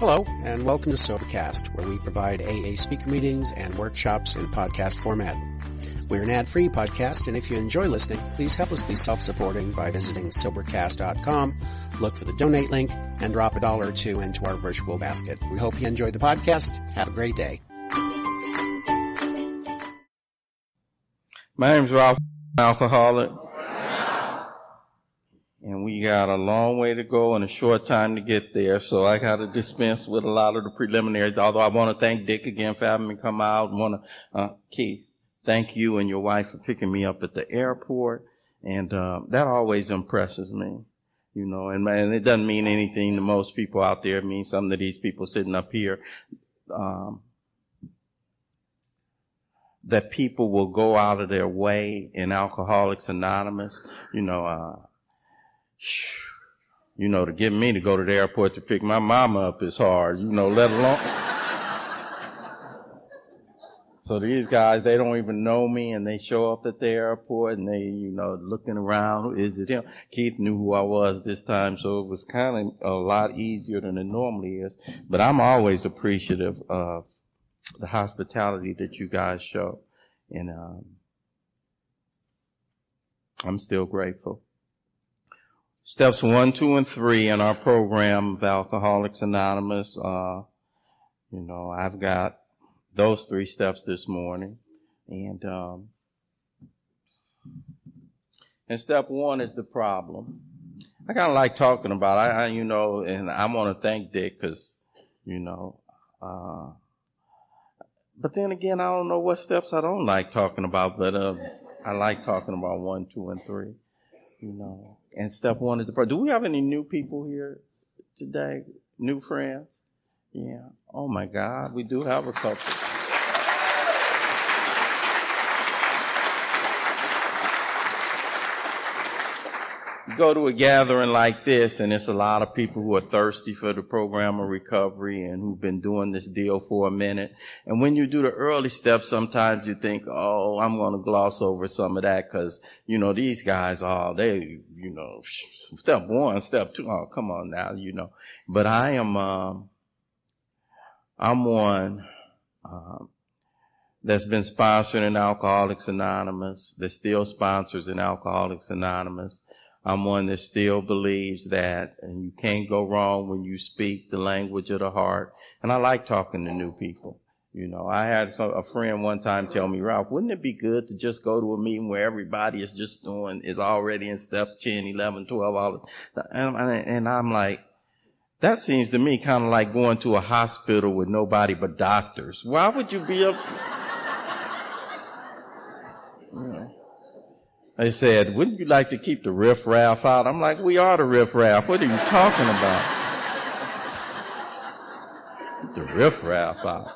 Hello, and welcome to Sobercast, where we provide AA speaker meetings and workshops in podcast format. We're an ad-free podcast, and if you enjoy listening, please help us be self-supporting by visiting Sobercast.com, look for the donate link, and drop a dollar or two into our virtual basket. We hope you enjoy the podcast. Have a great day. My name's Ralph, alcoholic. And we got a long way to go and a short time to get there, so I got to dispense with a lot of the preliminaries. Although I want to thank Dick again for having me come out. want to, uh, Keith, thank you and your wife for picking me up at the airport, and uh, that always impresses me. You know, and, and it doesn't mean anything to most people out there. It means something to these people sitting up here. Um, that people will go out of their way in Alcoholics Anonymous. You know, uh, you know, to get me to go to the airport to pick my mama up is hard, you know, let alone. so these guys, they don't even know me and they show up at the airport and they, you know, looking around. Is it him? Keith knew who I was this time, so it was kind of a lot easier than it normally is. But I'm always appreciative of the hospitality that you guys show. And, um, I'm still grateful. Steps one, two, and three in our program of Alcoholics Anonymous. Uh, you know, I've got those three steps this morning, and um, and step one is the problem. I kind of like talking about. I, I, you know, and I want to thank Dick because, you know, uh, but then again, I don't know what steps I don't like talking about, but uh, I like talking about one, two, and three. You know, and step one is the. Do we have any new people here today? New friends? Yeah. Oh my God, we do have a couple. Go to a gathering like this and it's a lot of people who are thirsty for the program of recovery and who've been doing this deal for a minute. And when you do the early steps, sometimes you think, oh, I'm going to gloss over some of that because, you know, these guys are, they, you know, step one, step two. Oh, come on now, you know. But I am, um, I'm one, um, that's been sponsoring in Alcoholics Anonymous, that still sponsors in Alcoholics Anonymous. I'm one that still believes that and you can't go wrong when you speak the language of the heart. And I like talking to new people. You know, I had some, a friend one time tell me, Ralph, wouldn't it be good to just go to a meeting where everybody is just doing, is already in step 10, 11, 12, all and, and I'm like, that seems to me kind of like going to a hospital with nobody but doctors. Why would you be up? you know. They said, wouldn't you like to keep the riffraff out? I'm like, we are the riffraff. What are you talking about? The riffraff out.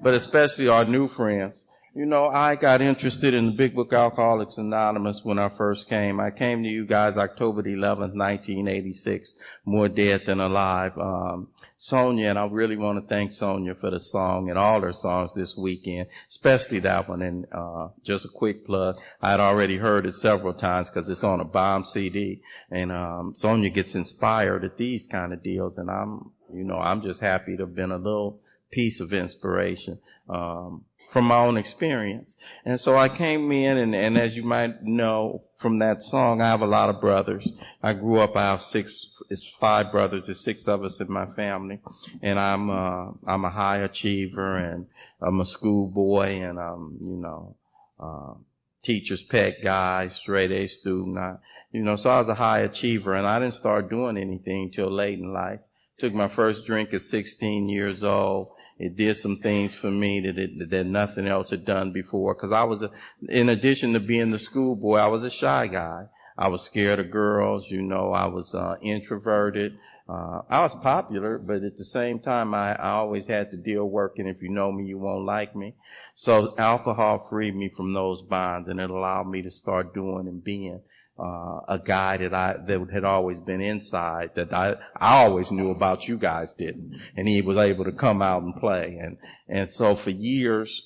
But especially our new friends. You know, I got interested in the Big Book Alcoholics Anonymous when I first came. I came to you guys October 11th, 1986, more dead than alive. Um, Sonia, and I really want to thank Sonia for the song and all her songs this weekend, especially that one. And uh, just a quick plug, I had already heard it several times because it's on a bomb CD. And um, Sonia gets inspired at these kind of deals, and I'm, you know, I'm just happy to have been a little piece of inspiration um, from my own experience. And so I came in, and, and as you might know from that song, I have a lot of brothers. I grew up. I have six. It's five brothers. There's six of us in my family, and I'm uh, I'm a high achiever, and I'm a schoolboy, and I'm you know. Uh, teacher's pet guy, straight A student. I, you know, so I was a high achiever and I didn't start doing anything till late in life. Took my first drink at 16 years old it did some things for me that it, that nothing else had done before. Cause I was, a, in addition to being the schoolboy, I was a shy guy. I was scared of girls, you know, I was, uh, introverted. Uh, I was popular, but at the same time, I, I always had to deal working. If you know me, you won't like me. So alcohol freed me from those bonds and it allowed me to start doing and being uh, a guy that I that had always been inside that I I always knew about you guys didn't, and he was able to come out and play, and and so for years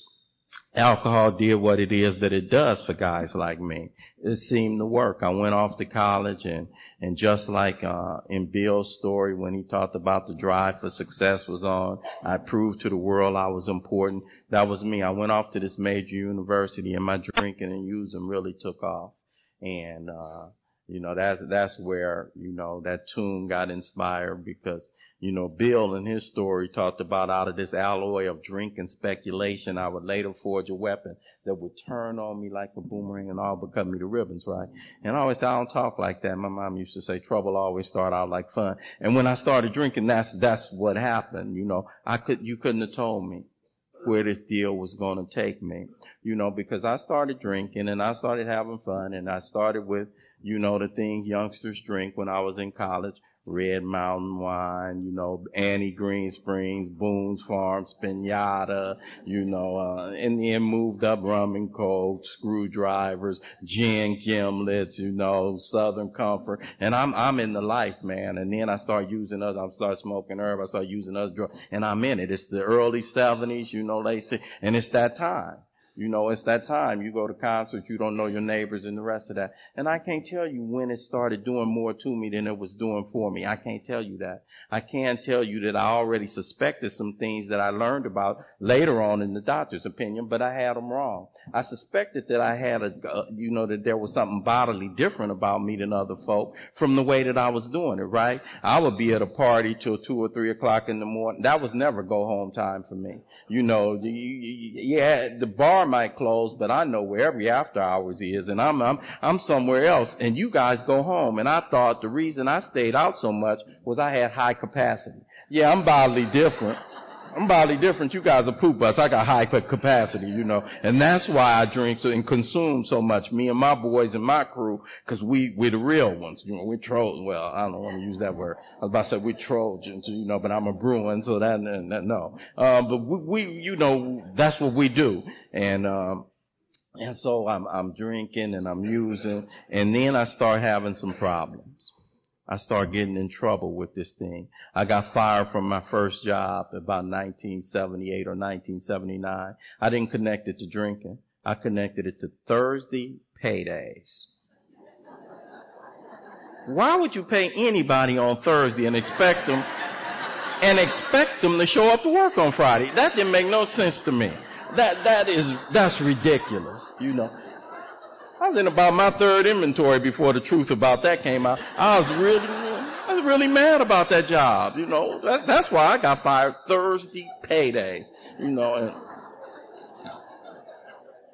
alcohol did what it is that it does for guys like me. It seemed to work. I went off to college and, and just like, uh, in Bill's story when he talked about the drive for success was on, I proved to the world I was important. That was me. I went off to this major university and my drinking and using really took off. And, uh, you know, that's, that's where, you know, that tune got inspired because, you know, Bill in his story talked about out of this alloy of drink and speculation, I would later forge a weapon that would turn on me like a boomerang and all but cut me to ribbons, right? And I always say, I don't talk like that. My mom used to say trouble always start out like fun. And when I started drinking, that's, that's what happened. You know, I could, you couldn't have told me where this deal was going to take me, you know, because I started drinking and I started having fun and I started with, you know, the thing youngsters drink when I was in college. Red Mountain wine, you know, Annie Green Springs, Boone's Farm, Spanada, you know, uh, and then moved up rum and coke, screwdrivers, gin gimlets, you know, Southern Comfort. And I'm, I'm in the life, man. And then I start using other, I start smoking herb, I start using other drugs, and I'm in it. It's the early 70s, you know, they say, and it's that time. You know, it's that time. You go to concerts, you don't know your neighbors and the rest of that. And I can't tell you when it started doing more to me than it was doing for me. I can't tell you that. I can tell you that I already suspected some things that I learned about later on in the doctor's opinion, but I had them wrong. I suspected that I had a, uh, you know, that there was something bodily different about me than other folk from the way that I was doing it, right? I would be at a party till two or three o'clock in the morning. That was never go home time for me. You know, yeah, the bar might close, but I know where every after hours is, and I'm I'm I'm somewhere else, and you guys go home. And I thought the reason I stayed out so much was I had high capacity. Yeah, I'm bodily different. I'm bodily different. You guys are poop butts. I got high capacity, you know, and that's why I drink and consume so much. Me and my boys and my crew, because we we're the real ones. You know, we're trolls. Well, I don't want to use that word. I was about to say we're Trojans, you know, but I'm a Bruin, so that, that no. Um, but we, we, you know, that's what we do, and um, and so I'm I'm drinking and I'm using, and then I start having some problems. I started getting in trouble with this thing. I got fired from my first job about 1978 or 1979. I didn't connect it to drinking. I connected it to Thursday paydays. Why would you pay anybody on Thursday and expect them and expect them to show up to work on Friday? That didn't make no sense to me. That that is that's ridiculous, you know. I was in about my third inventory before the truth about that came out. I was really, I was really mad about that job. You know, that's, that's why I got fired Thursday paydays. You know, and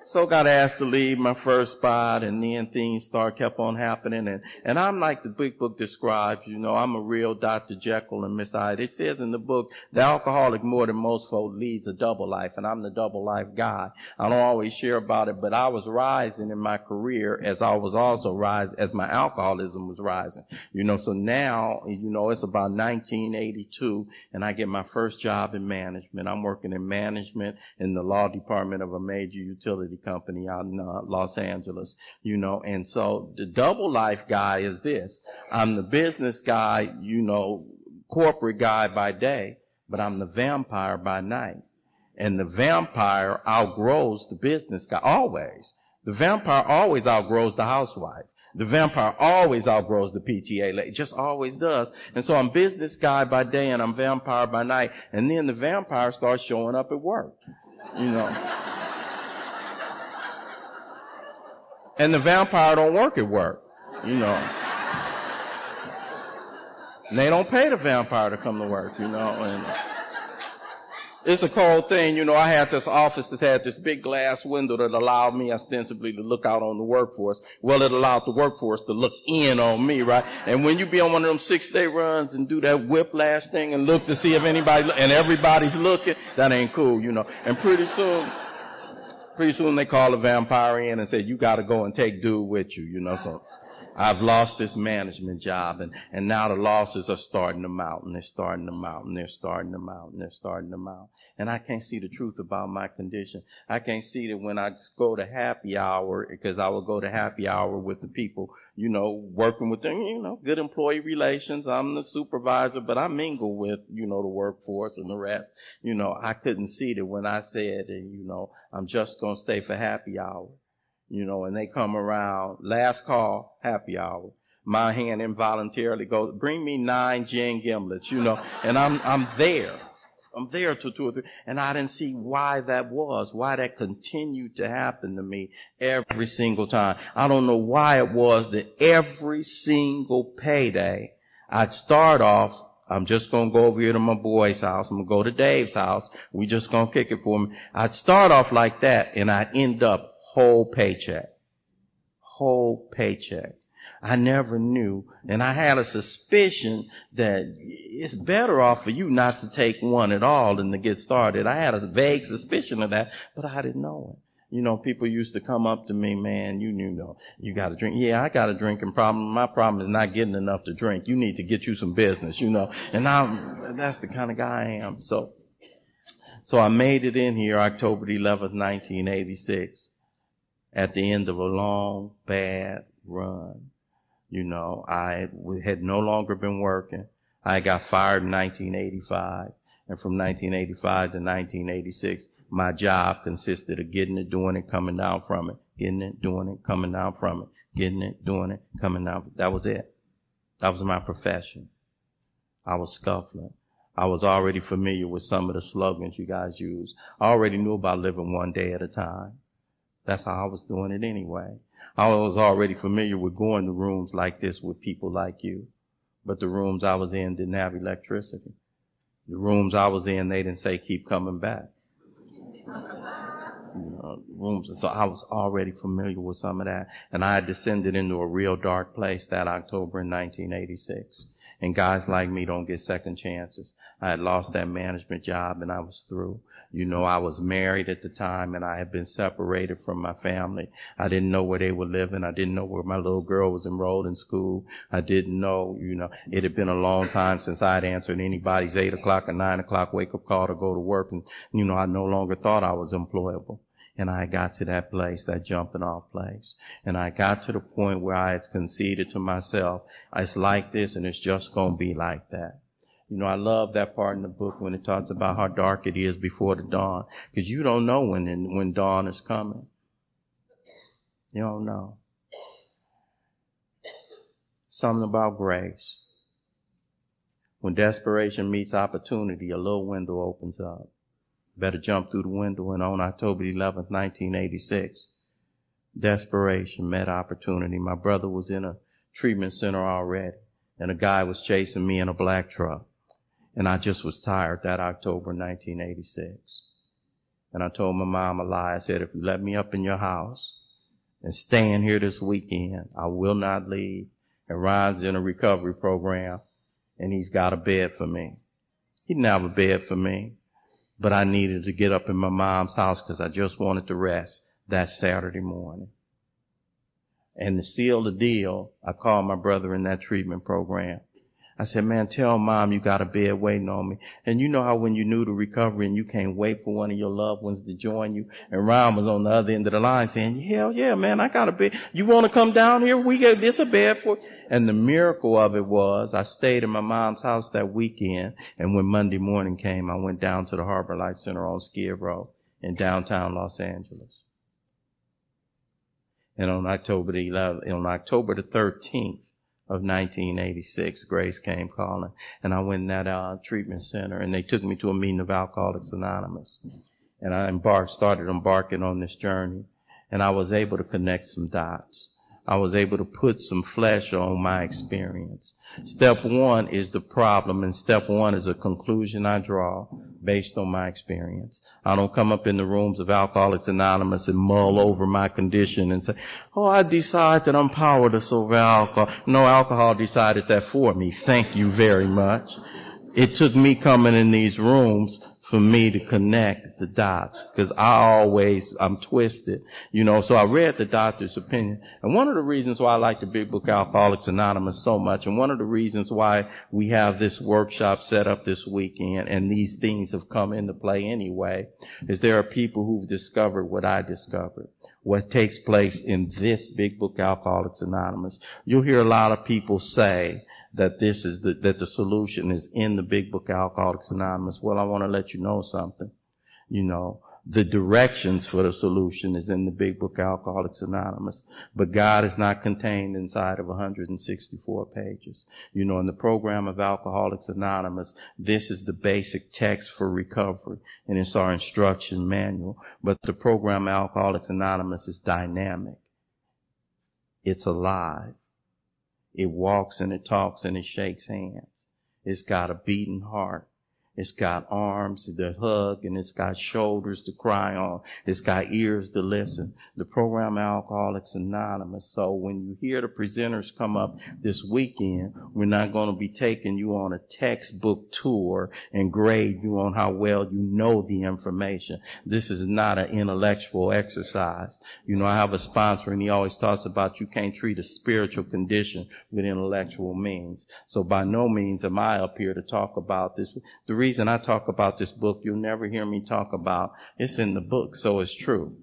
so got asked to leave my first spot and then things start kept on happening and, and I'm like the big book describes, you know, I'm a real Dr. Jekyll and Mr. Hyde. It says in the book, the alcoholic more than most folk leads a double life and I'm the double life guy. I don't always share about it, but I was rising in my career as I was also rising, as my alcoholism was rising. You know, so now, you know, it's about 1982 and I get my first job in management. I'm working in management in the law department of a major utility company out in uh, Los Angeles, you know, and so the double life guy is this. I'm the business guy, you know, corporate guy by day, but I'm the vampire by night. And the vampire outgrows the business guy always. The vampire always outgrows the housewife. The vampire always outgrows the PTA lady. Just always does. And so I'm business guy by day and I'm vampire by night. And then the vampire starts showing up at work. You know. And the vampire don't work at work, you know. And they don't pay the vampire to come to work, you know, and it's a cold thing, you know, I had this office that had this big glass window that allowed me ostensibly to look out on the workforce. Well, it allowed the workforce to look in on me, right? And when you be on one of them six day runs and do that whiplash thing and look to see if anybody, and everybody's looking, that ain't cool, you know. And pretty soon, Pretty soon they call a vampire in and say, you gotta go and take dude with you, you know, so. I've lost this management job and, and now the losses are starting to mount and they're starting to mount and they're starting to mount and they're starting to mount. And I can't see the truth about my condition. I can't see that when I go to happy hour, because I will go to happy hour with the people, you know, working with them, you know, good employee relations. I'm the supervisor, but I mingle with, you know, the workforce and the rest. You know, I couldn't see that when I said, you know, I'm just going to stay for happy hour you know, and they come around, last call, happy hour. My hand involuntarily goes, bring me nine gin gimlets, you know, and I'm, I'm there. I'm there to two or three. And I didn't see why that was, why that continued to happen to me every single time. I don't know why it was that every single payday, I'd start off, I'm just gonna go over here to my boy's house. I'm gonna go to Dave's house. We just gonna kick it for me. I'd start off like that and I'd end up whole paycheck. Whole paycheck. I never knew, and I had a suspicion that it's better off for you not to take one at all than to get started. I had a vague suspicion of that, but I didn't know it. You know, people used to come up to me, man, you knew, know, you got to drink. Yeah, I got a drinking problem. My problem is not getting enough to drink. You need to get you some business, you know, and I'm, that's the kind of guy I am. So, so I made it in here October 11th, 1986 at the end of a long, bad run. You know, I had no longer been working. I got fired in 1985. And from 1985 to 1986, my job consisted of getting it, doing it, coming down from it, getting it, doing it, coming down from it, getting it, doing it, coming down. That was it. That was my profession. I was scuffling. I was already familiar with some of the slogans you guys use. I already knew about living one day at a time. That's how I was doing it anyway. I was already familiar with going to rooms like this with people like you. But the rooms I was in didn't have electricity. The rooms I was in, they didn't say keep coming back. You know, rooms. And So I was already familiar with some of that. And I descended into a real dark place that October in 1986. And guys like me don't get second chances. I had lost that management job and I was through. You know, I was married at the time and I had been separated from my family. I didn't know where they were living. I didn't know where my little girl was enrolled in school. I didn't know, you know, it had been a long time since I had answered anybody's eight o'clock or nine o'clock wake up call to go to work. And, you know, I no longer thought I was employable. And I got to that place, that jumping off place. And I got to the point where I had conceded to myself, it's like this and it's just gonna be like that. You know, I love that part in the book when it talks about how dark it is before the dawn. Cause you don't know when, when dawn is coming. You don't know. Something about grace. When desperation meets opportunity, a little window opens up. Better jump through the window. And on October 11th, 1986, desperation met opportunity. My brother was in a treatment center already, and a guy was chasing me in a black truck. And I just was tired that October 1986. And I told my mom a lie. I said, if you let me up in your house and stay in here this weekend, I will not leave. And Ryan's in a recovery program and he's got a bed for me. He didn't have a bed for me but I needed to get up in my mom's house because I just wanted to rest that Saturday morning. And to seal the deal, I called my brother in that treatment program. I said, man, tell mom you got a bed waiting on me. And you know how when you knew the recovery and you can't wait for one of your loved ones to join you and Ryan was on the other end of the line saying, hell yeah, man, I got a bed. You want to come down here? We got this a bed for you. And the miracle of it was I stayed in my mom's house that weekend. And when Monday morning came, I went down to the Harbor Light Center on Skid Row in downtown Los Angeles. And on October the 11th, on October the 13th, of 1986, Grace came calling, and I went in that uh, treatment center, and they took me to a meeting of Alcoholics Anonymous, and I embarked, started embarking on this journey, and I was able to connect some dots. I was able to put some flesh on my experience. Step one is the problem and step one is a conclusion I draw based on my experience. I don't come up in the rooms of Alcoholics Anonymous and mull over my condition and say, oh, I decide that I'm powerless over alcohol. No, alcohol decided that for me. Thank you very much. It took me coming in these rooms for me to connect the dots because I always, I'm twisted, you know, so I read the doctor's opinion. And one of the reasons why I like the big book Alcoholics Anonymous so much and one of the reasons why we have this workshop set up this weekend and these things have come into play anyway is there are people who've discovered what I discovered what takes place in this big book Alcoholics Anonymous. You'll hear a lot of people say that this is the, that the solution is in the big book Alcoholics Anonymous. Well, I want to let you know something. You know, the directions for the solution is in the big book Alcoholics Anonymous, but God is not contained inside of 164 pages. You know, in the program of Alcoholics Anonymous, this is the basic text for recovery and it's our instruction manual, but the program Alcoholics Anonymous is dynamic. It's alive. It walks and it talks and it shakes hands. It's got a beating heart. It's got arms to hug and it's got shoulders to cry on. It's got ears to listen. The program Alcoholics Anonymous. So when you hear the presenters come up this weekend, we're not going to be taking you on a textbook tour and grade you on how well you know the information. This is not an intellectual exercise. You know, I have a sponsor and he always talks about you can't treat a spiritual condition with intellectual means. So by no means am I up here to talk about this. The reason I talk about this book, you'll never hear me talk about. It's in the book, so it's true.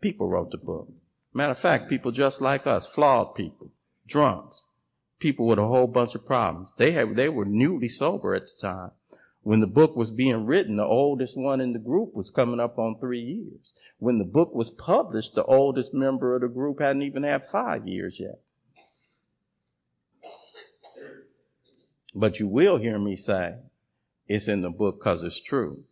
People wrote the book. Matter of fact, people just like us, flawed people, drunks, people with a whole bunch of problems. They had, they were newly sober at the time. When the book was being written, the oldest one in the group was coming up on three years. When the book was published, the oldest member of the group hadn't even had five years yet. But you will hear me say, it's in the book because it's true.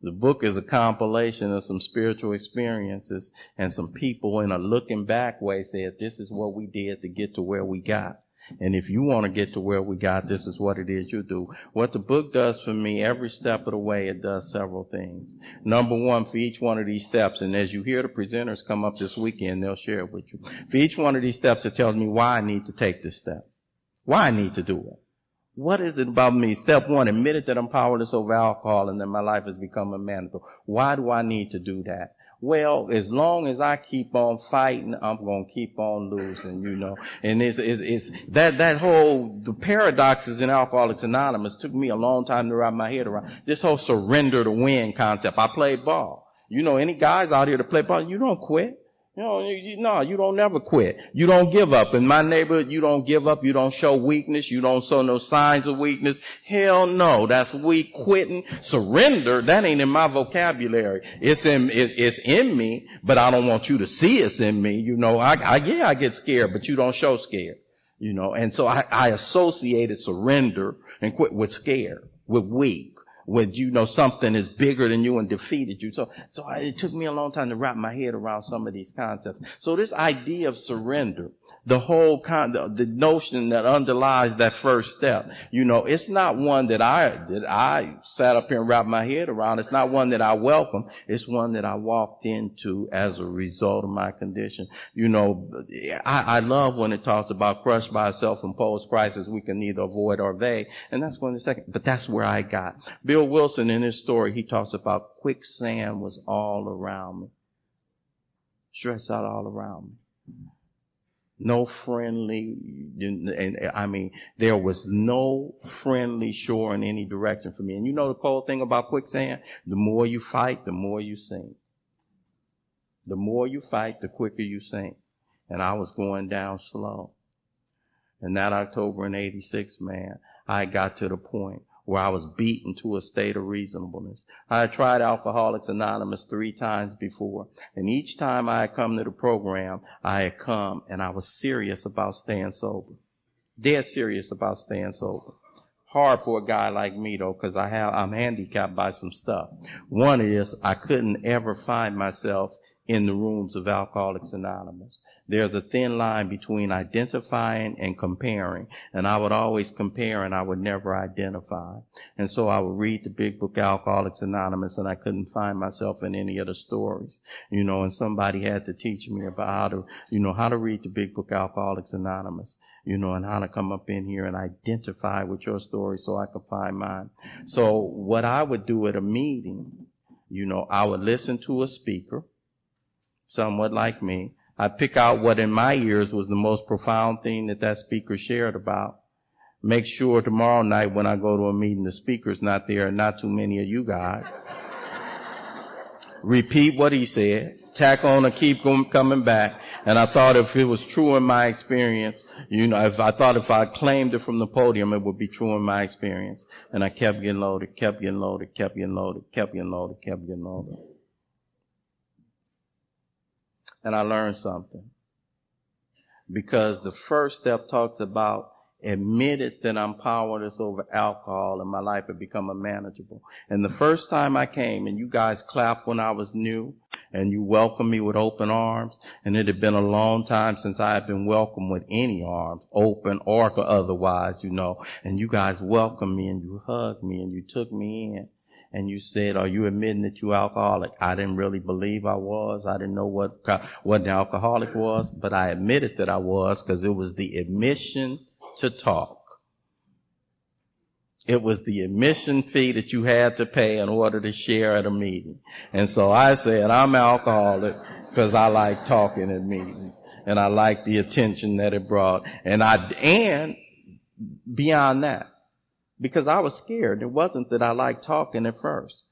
The book is a compilation of some spiritual experiences and some people in a looking back way said, this is what we did to get to where we got. And if you want to get to where we got, this is what it is you do. What the book does for me, every step of the way, it does several things. Number one, for each one of these steps, and as you hear the presenters come up this weekend, they'll share it with you. For each one of these steps, it tells me why I need to take this step. Why I need to do it. What is it about me? Step one, admitted that I'm powerless over alcohol and that my life has become a unmanageable. Why do I need to do that? Well, as long as I keep on fighting, I'm going to keep on losing, you know. And it's, it's, it's, that, that whole, the paradoxes in Alcoholics Anonymous took me a long time to wrap my head around. This whole surrender to win concept. I played ball. You know, any guys out here to play ball, you don't quit. You know, you, no, you don't never quit. You don't give up. In my neighborhood, you don't give up. You don't show weakness. You don't show no signs of weakness. Hell no. That's weak quitting. Surrender, that ain't in my vocabulary. It's in, it, it's in me, but I don't want you to see it's in me. You know, I, I yeah, I get scared, but you don't show scared. You know, and so I, I associated surrender and quit with scared, with weak when you know something is bigger than you and defeated you. So, so I, it took me a long time to wrap my head around some of these concepts. So this idea of surrender, the whole kind, the, the notion that underlies that first step, you know, it's not one that I, that I sat up here and wrapped my head around. It's not one that I welcome. It's one that I walked into as a result of my condition. You know, I, I love when it talks about crushed by a self-imposed crisis we can neither avoid or evade. And that's going to second, but that's where I got. Bill Bill Wilson in his story, he talks about quicksand was all around me. Stress out all around me. No friendly, and I mean, there was no friendly shore in any direction for me. And you know the cold thing about quicksand? The more you fight, the more you sink. The more you fight, the quicker you sink. And I was going down slow. And that October in 86, man, I got to the point where I was beaten to a state of reasonableness. I had tried Alcoholics Anonymous three times before, and each time I had come to the program, I had come and I was serious about staying sober. Dead serious about staying sober. Hard for a guy like me though, cause I have, I'm handicapped by some stuff. One is I couldn't ever find myself in the rooms of Alcoholics Anonymous. There's a thin line between identifying and comparing. And I would always compare and I would never identify. And so I would read the big book Alcoholics Anonymous and I couldn't find myself in any of the stories. You know, and somebody had to teach me about how to, you know, how to read the big book Alcoholics Anonymous. You know, and how to come up in here and identify with your story so I could find mine. So what I would do at a meeting, you know, I would listen to a speaker somewhat like me. I pick out what in my ears was the most profound thing that that speaker shared about. Make sure tomorrow night when I go to a meeting, the speaker's not there and not too many of you guys. Repeat what he said. Tack on and keep coming back. And I thought if it was true in my experience, you know, if I thought if I claimed it from the podium, it would be true in my experience. And I kept getting loaded, kept getting loaded, kept getting loaded, kept getting loaded, kept getting loaded and I learned something. Because the first step talks about admitted that I'm powerless over alcohol and my life had become unmanageable. And the first time I came and you guys clapped when I was new and you welcomed me with open arms and it had been a long time since I had been welcomed with any arms, open or otherwise, you know, and you guys welcomed me and you hugged me and you took me in and you said, are you admitting that you're alcoholic? I didn't really believe I was. I didn't know what, what an alcoholic was, but I admitted that I was because it was the admission to talk. It was the admission fee that you had to pay in order to share at a meeting. And so I said, I'm alcoholic because I like talking at meetings and I like the attention that it brought. And I, and beyond that, because I was scared. It wasn't that I liked talking at first.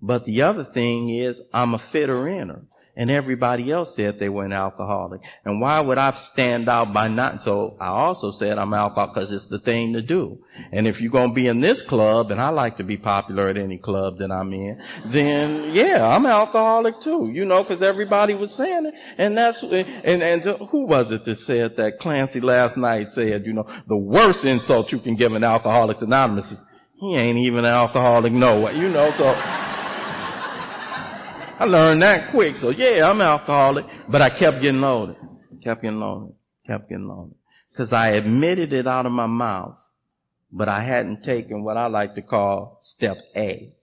But the other thing is I'm a fitter inner and everybody else said they were an alcoholic. And why would I stand out by not? So I also said I'm alcoholic because it's the thing to do. And if you're going to be in this club, and I like to be popular at any club that I'm in, then yeah, I'm alcoholic too, you know, because everybody was saying it. And that's, and, and who was it that said that Clancy last night said, you know, the worst insult you can give an Alcoholics Anonymous is, he ain't even an alcoholic, no way, you know, so, I learned that quick. So yeah, I'm alcoholic, but I kept getting loaded, kept getting loaded, kept getting loaded. Cause I admitted it out of my mouth, but I hadn't taken what I like to call step A.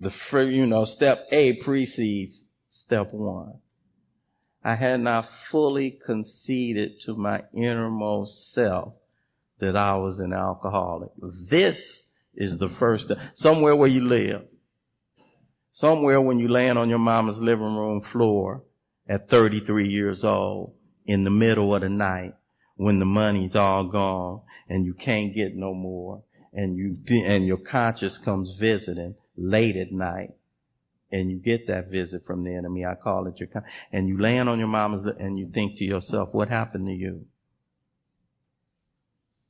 The, you know, step A precedes step one. I had not fully conceded to my innermost self that I was an alcoholic. This is the first step. Somewhere where you live Somewhere when you land on your mama's living room floor at 33 years old in the middle of the night when the money's all gone and you can't get no more and you, and your conscience comes visiting late at night and you get that visit from the enemy. I call it your, and you land on your mama's and you think to yourself, what happened to you?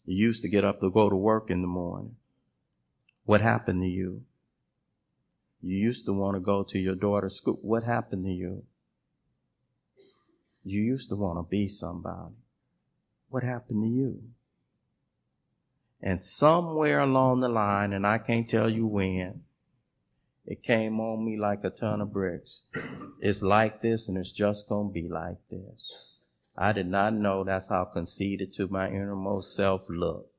You used to get up to go to work in the morning. What happened to you? You used to want to go to your daughter's school. What happened to you? You used to want to be somebody. What happened to you? And somewhere along the line, and I can't tell you when, it came on me like a ton of bricks. It's like this and it's just gonna be like this. I did not know that's how conceited to my innermost self looked.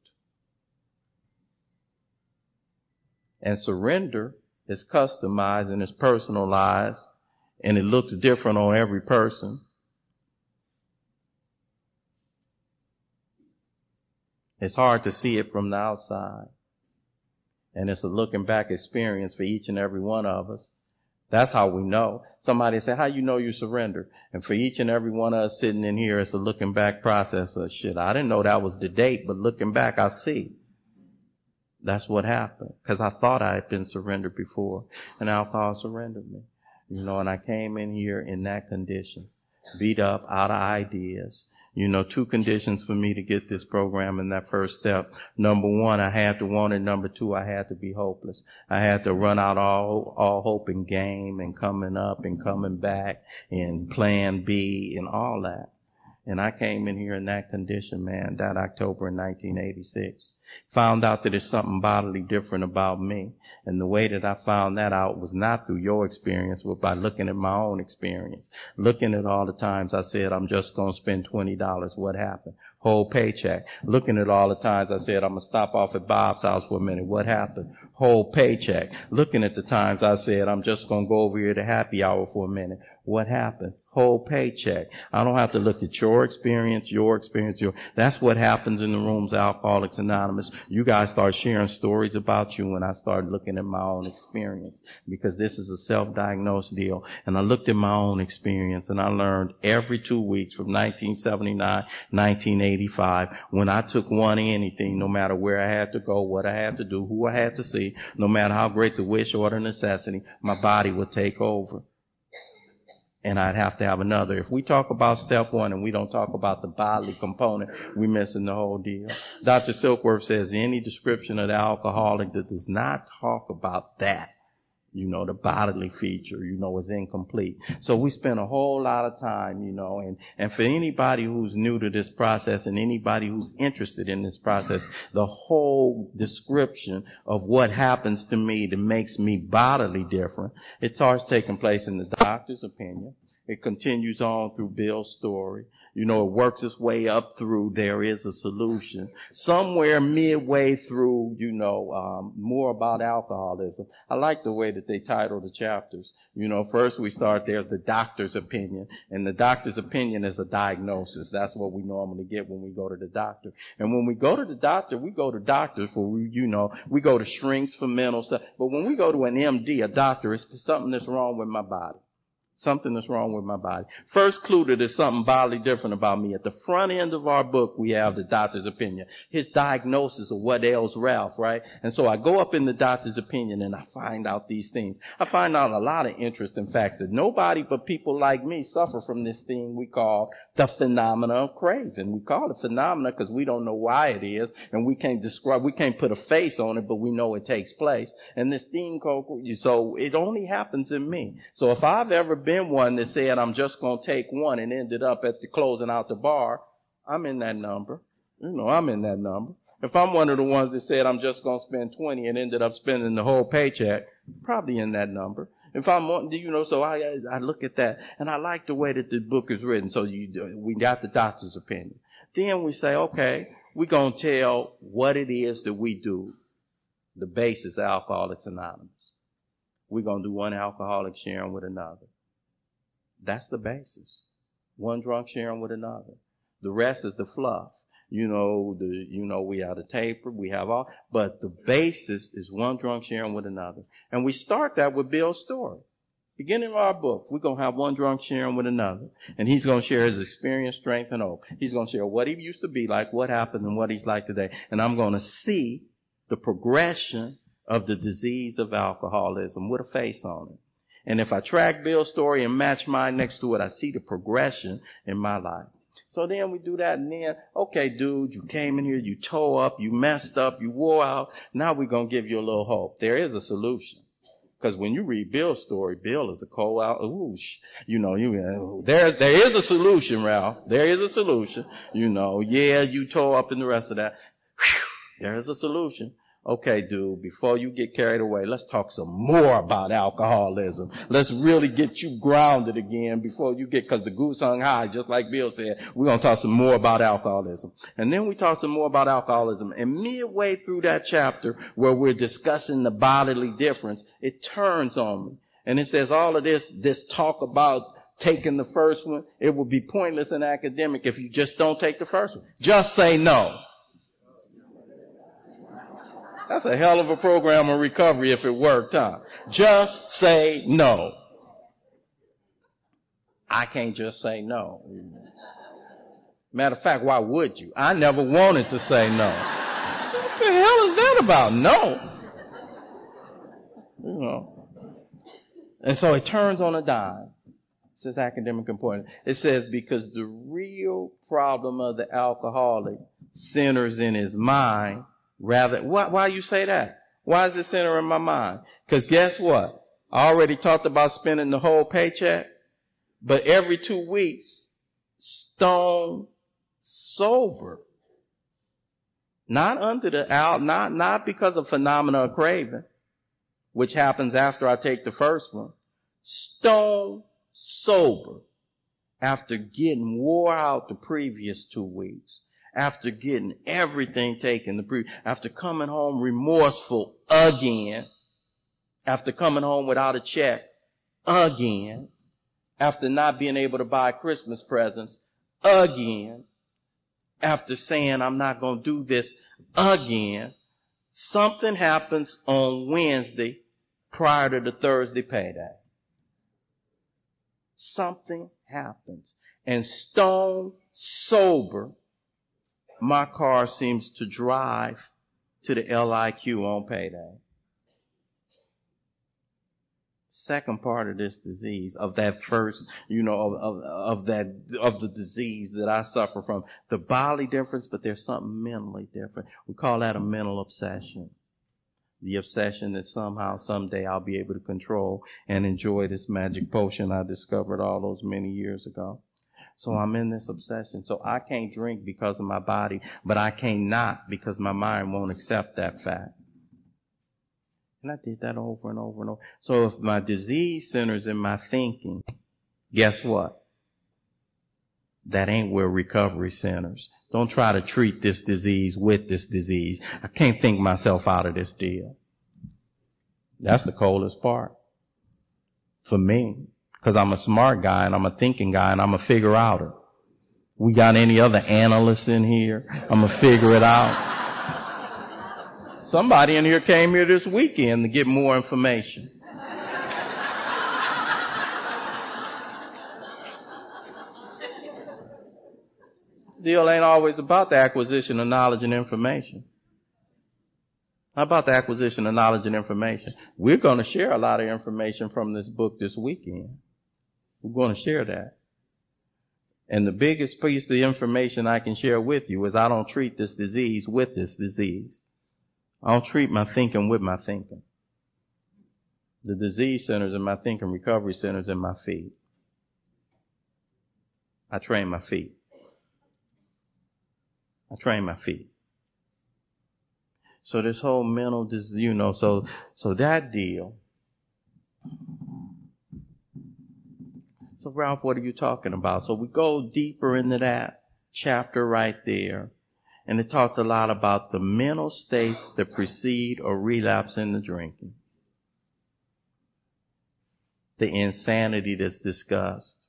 And surrender is customized and is personalized and it looks different on every person. It's hard to see it from the outside. And it's a looking back experience for each and every one of us. That's how we know. Somebody said, how you know you surrender? And for each and every one of us sitting in here, it's a looking back process of shit. I didn't know that was the date, but looking back, I see. That's what happened. Cause I thought I had been surrendered before and alcohol surrendered me. You know, and I came in here in that condition, beat up, out of ideas. You know, two conditions for me to get this program in that first step. Number one, I had to want it. Number two, I had to be hopeless. I had to run out all, all hope and game and coming up and coming back and plan B and all that. And I came in here in that condition, man, that October in 1986. Found out that there's something bodily different about me. And the way that I found that out was not through your experience, but by looking at my own experience. Looking at all the times I said, I'm just going to spend $20. What happened? Whole paycheck. Looking at all the times I said, I'm going to stop off at Bob's house for a minute. What happened? Whole paycheck. Looking at the times I said, I'm just going to go over here to happy hour for a minute. What happened? Whole paycheck. I don't have to look at your experience, your experience, your, that's what happens in the rooms, Alcoholics Anonymous. You guys start sharing stories about you when I started looking at my own experience because this is a self-diagnosed deal. And I looked at my own experience and I learned every two weeks from 1979, 1985, when I took one anything, no matter where I had to go, what I had to do, who I had to see, no matter how great the wish or the necessity, my body would take over and I'd have to have another. If we talk about step one and we don't talk about the bodily component, we're missing the whole deal. Dr. Silkworth says any description of the alcoholic that does not talk about that you know, the bodily feature, you know, is incomplete. So we spend a whole lot of time, you know, and, and for anybody who's new to this process and anybody who's interested in this process, the whole description of what happens to me that makes me bodily different, it starts taking place in the doctor's opinion. It continues on through Bill's story. You know, it works its way up through there is a solution. Somewhere midway through, you know, um, more about alcoholism. I like the way that they title the chapters. You know, first we start there's the doctor's opinion, and the doctor's opinion is a diagnosis. That's what we normally get when we go to the doctor. And when we go to the doctor, we go to doctors for, you know, we go to shrinks for mental stuff. But when we go to an MD, a doctor, it's something that's wrong with my body. Something is wrong with my body. First clue that there's something bodily different about me. At the front end of our book, we have the doctor's opinion. His diagnosis of what ails Ralph, right? And so I go up in the doctor's opinion and I find out these things. I find out a lot of interesting facts that nobody but people like me suffer from this thing we call the phenomena of craving. We call it phenomena because we don't know why it is and we can't describe, we can't put a face on it, but we know it takes place. And this thing called, so it only happens in me. So if I've ever been been one that said, I'm just going to take one and ended up at the closing out the bar. I'm in that number. You know, I'm in that number. If I'm one of the ones that said I'm just going to spend 20 and ended up spending the whole paycheck, probably in that number. If I'm wanting, you know, so I, I look at that and I like the way that the book is written. So you, we got the doctor's opinion. Then we say, okay, we're going to tell what it is that we do. The basis, of Alcoholics Anonymous. We're going to do one alcoholic sharing with another. That's the basis. One drunk sharing with another. The rest is the fluff. You know, the, you know, we have the taper, we have all, but the basis is one drunk sharing with another. And we start that with Bill's story. Beginning of our book, we're going to have one drunk sharing with another. And he's going to share his experience, strength, and hope. He's going to share what he used to be like, what happened, and what he's like today. And I'm going to see the progression of the disease of alcoholism with a face on it. And if I track Bill's story and match mine next to it, I see the progression in my life. So then we do that and then, okay, dude, you came in here, you tore up, you messed up, you wore out. Now we're going to give you a little hope. There is a solution. Because when you read Bill's story, Bill is a cold out, ooh, you know, you, uh, there, there is a solution, Ralph. There is a solution. You know, yeah, you tore up and the rest of that. Whew, there is a solution. Okay, dude, before you get carried away, let's talk some more about alcoholism. Let's really get you grounded again before you get, cause the goose hung high, just like Bill said. We're gonna talk some more about alcoholism. And then we talk some more about alcoholism. And midway through that chapter where we're discussing the bodily difference, it turns on me. And it says all of this, this talk about taking the first one, it would be pointless and academic if you just don't take the first one. Just say no. That's a hell of a program of recovery if it worked, huh? Just say no. I can't just say no. Matter of fact, why would you? I never wanted to say no. What the hell is that about? No. You know. And so it turns on a dime. It says academic importance. It says because the real problem of the alcoholic centers in his mind Rather, why, why you say that? Why is it center in my mind? Cause guess what? I already talked about spending the whole paycheck, but every two weeks, stone sober. Not under the out, not, not because of phenomena of craving, which happens after I take the first one. Stone sober after getting wore out the previous two weeks, after getting everything taken the pre, after coming home remorseful again, after coming home without a check again, after not being able to buy Christmas presents again, after saying I'm not going to do this again, something happens on Wednesday prior to the Thursday payday. Something happens. And stone sober, my car seems to drive to the LIQ on payday. Second part of this disease, of that first, you know, of, of, of that, of the disease that I suffer from. The bodily difference, but there's something mentally different. We call that a mental obsession the obsession that somehow someday I'll be able to control and enjoy this magic potion I discovered all those many years ago. So I'm in this obsession. So I can't drink because of my body, but I can't not because my mind won't accept that fact. And I did that over and over and over. So if my disease centers in my thinking, guess what? That ain't where recovery centers. Don't try to treat this disease with this disease. I can't think myself out of this deal. That's the coldest part. For me. Cause I'm a smart guy and I'm a thinking guy and I'm a figure outer. We got any other analysts in here? I'm gonna figure it out. Somebody in here came here this weekend to get more information. deal ain't always about the acquisition of knowledge and information. How about the acquisition of knowledge and information? We're going to share a lot of information from this book this weekend. We're going to share that. And the biggest piece of information I can share with you is I don't treat this disease with this disease. I don't treat my thinking with my thinking. The disease centers in my thinking, recovery centers in my feet. I train my feet. I train my feet. So this whole mental, this, you know, so, so that deal. So Ralph, what are you talking about? So we go deeper into that chapter right there. And it talks a lot about the mental states that precede or relapse into drinking. The insanity that's discussed.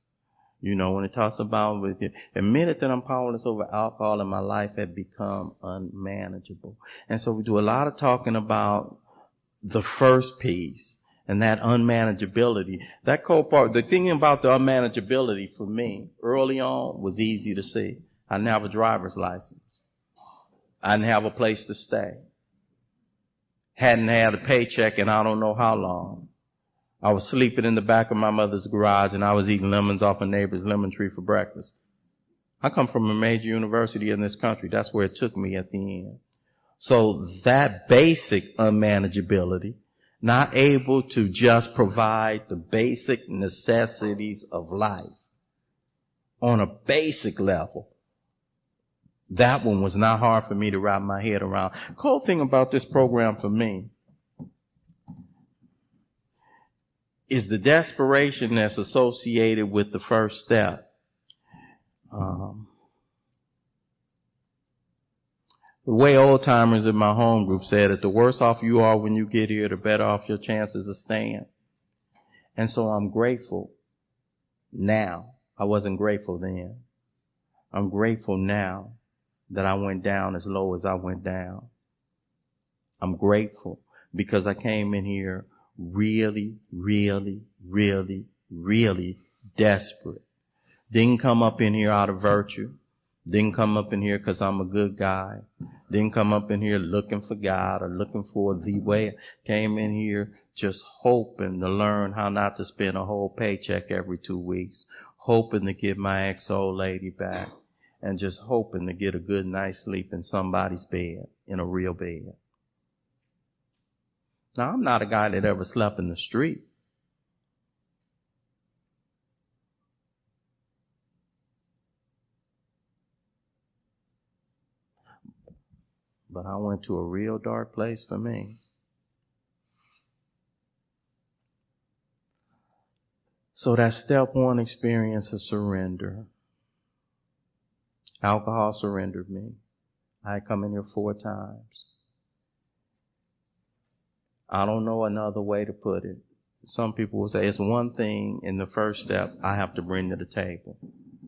You know, when it talks about with the minute that I'm powerless over alcohol and my life had become unmanageable. And so we do a lot of talking about the first piece and that unmanageability. That co-part, the thing about the unmanageability for me early on was easy to see. I didn't have a driver's license. I didn't have a place to stay. Hadn't had a paycheck in I don't know how long. I was sleeping in the back of my mother's garage and I was eating lemons off a neighbor's lemon tree for breakfast. I come from a major university in this country. That's where it took me at the end. So that basic unmanageability, not able to just provide the basic necessities of life on a basic level, that one was not hard for me to wrap my head around. Cool thing about this program for me is the desperation that's associated with the first step. Um, the way old timers in my home group said it, the worse off you are when you get here, the better off your chances of staying. And so I'm grateful now. I wasn't grateful then. I'm grateful now that I went down as low as I went down. I'm grateful because I came in here really, really, really, really desperate. Didn't come up in here out of virtue. Didn't come up in here because I'm a good guy. Didn't come up in here looking for God or looking for the way. Came in here just hoping to learn how not to spend a whole paycheck every two weeks. Hoping to get my ex-old lady back. And just hoping to get a good night's sleep in somebody's bed, in a real bed. Now, I'm not a guy that ever slept in the street. But I went to a real dark place for me. So that step one experience of surrender. Alcohol surrendered me. I come in here four times. I don't know another way to put it. Some people will say it's one thing in the first step I have to bring to the table.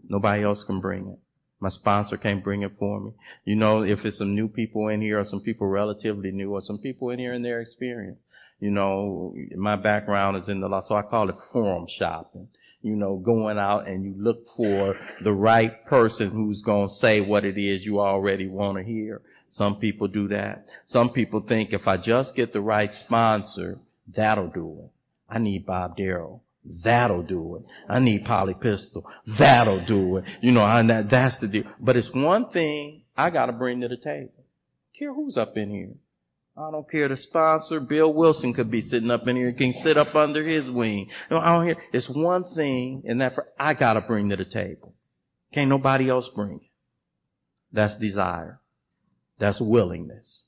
Nobody else can bring it. My sponsor can't bring it for me. You know, if it's some new people in here or some people relatively new or some people in here in their experience. You know, my background is in the law, so I call it forum shopping. You know, going out and you look for the right person who's going to say what it is you already want to hear. Some people do that. Some people think if I just get the right sponsor, that'll do it. I need Bob Darrell. That'll do it. I need Polly Pistol. That'll do it. You know, that's the deal. But it's one thing I gotta bring to the table. Care who's up in here. I don't care the sponsor. Bill Wilson could be sitting up in here. Can sit up under his wing. No, I don't hear. It's one thing and that for, I gotta bring to the table. Can't nobody else bring it. That's desire. That's willingness.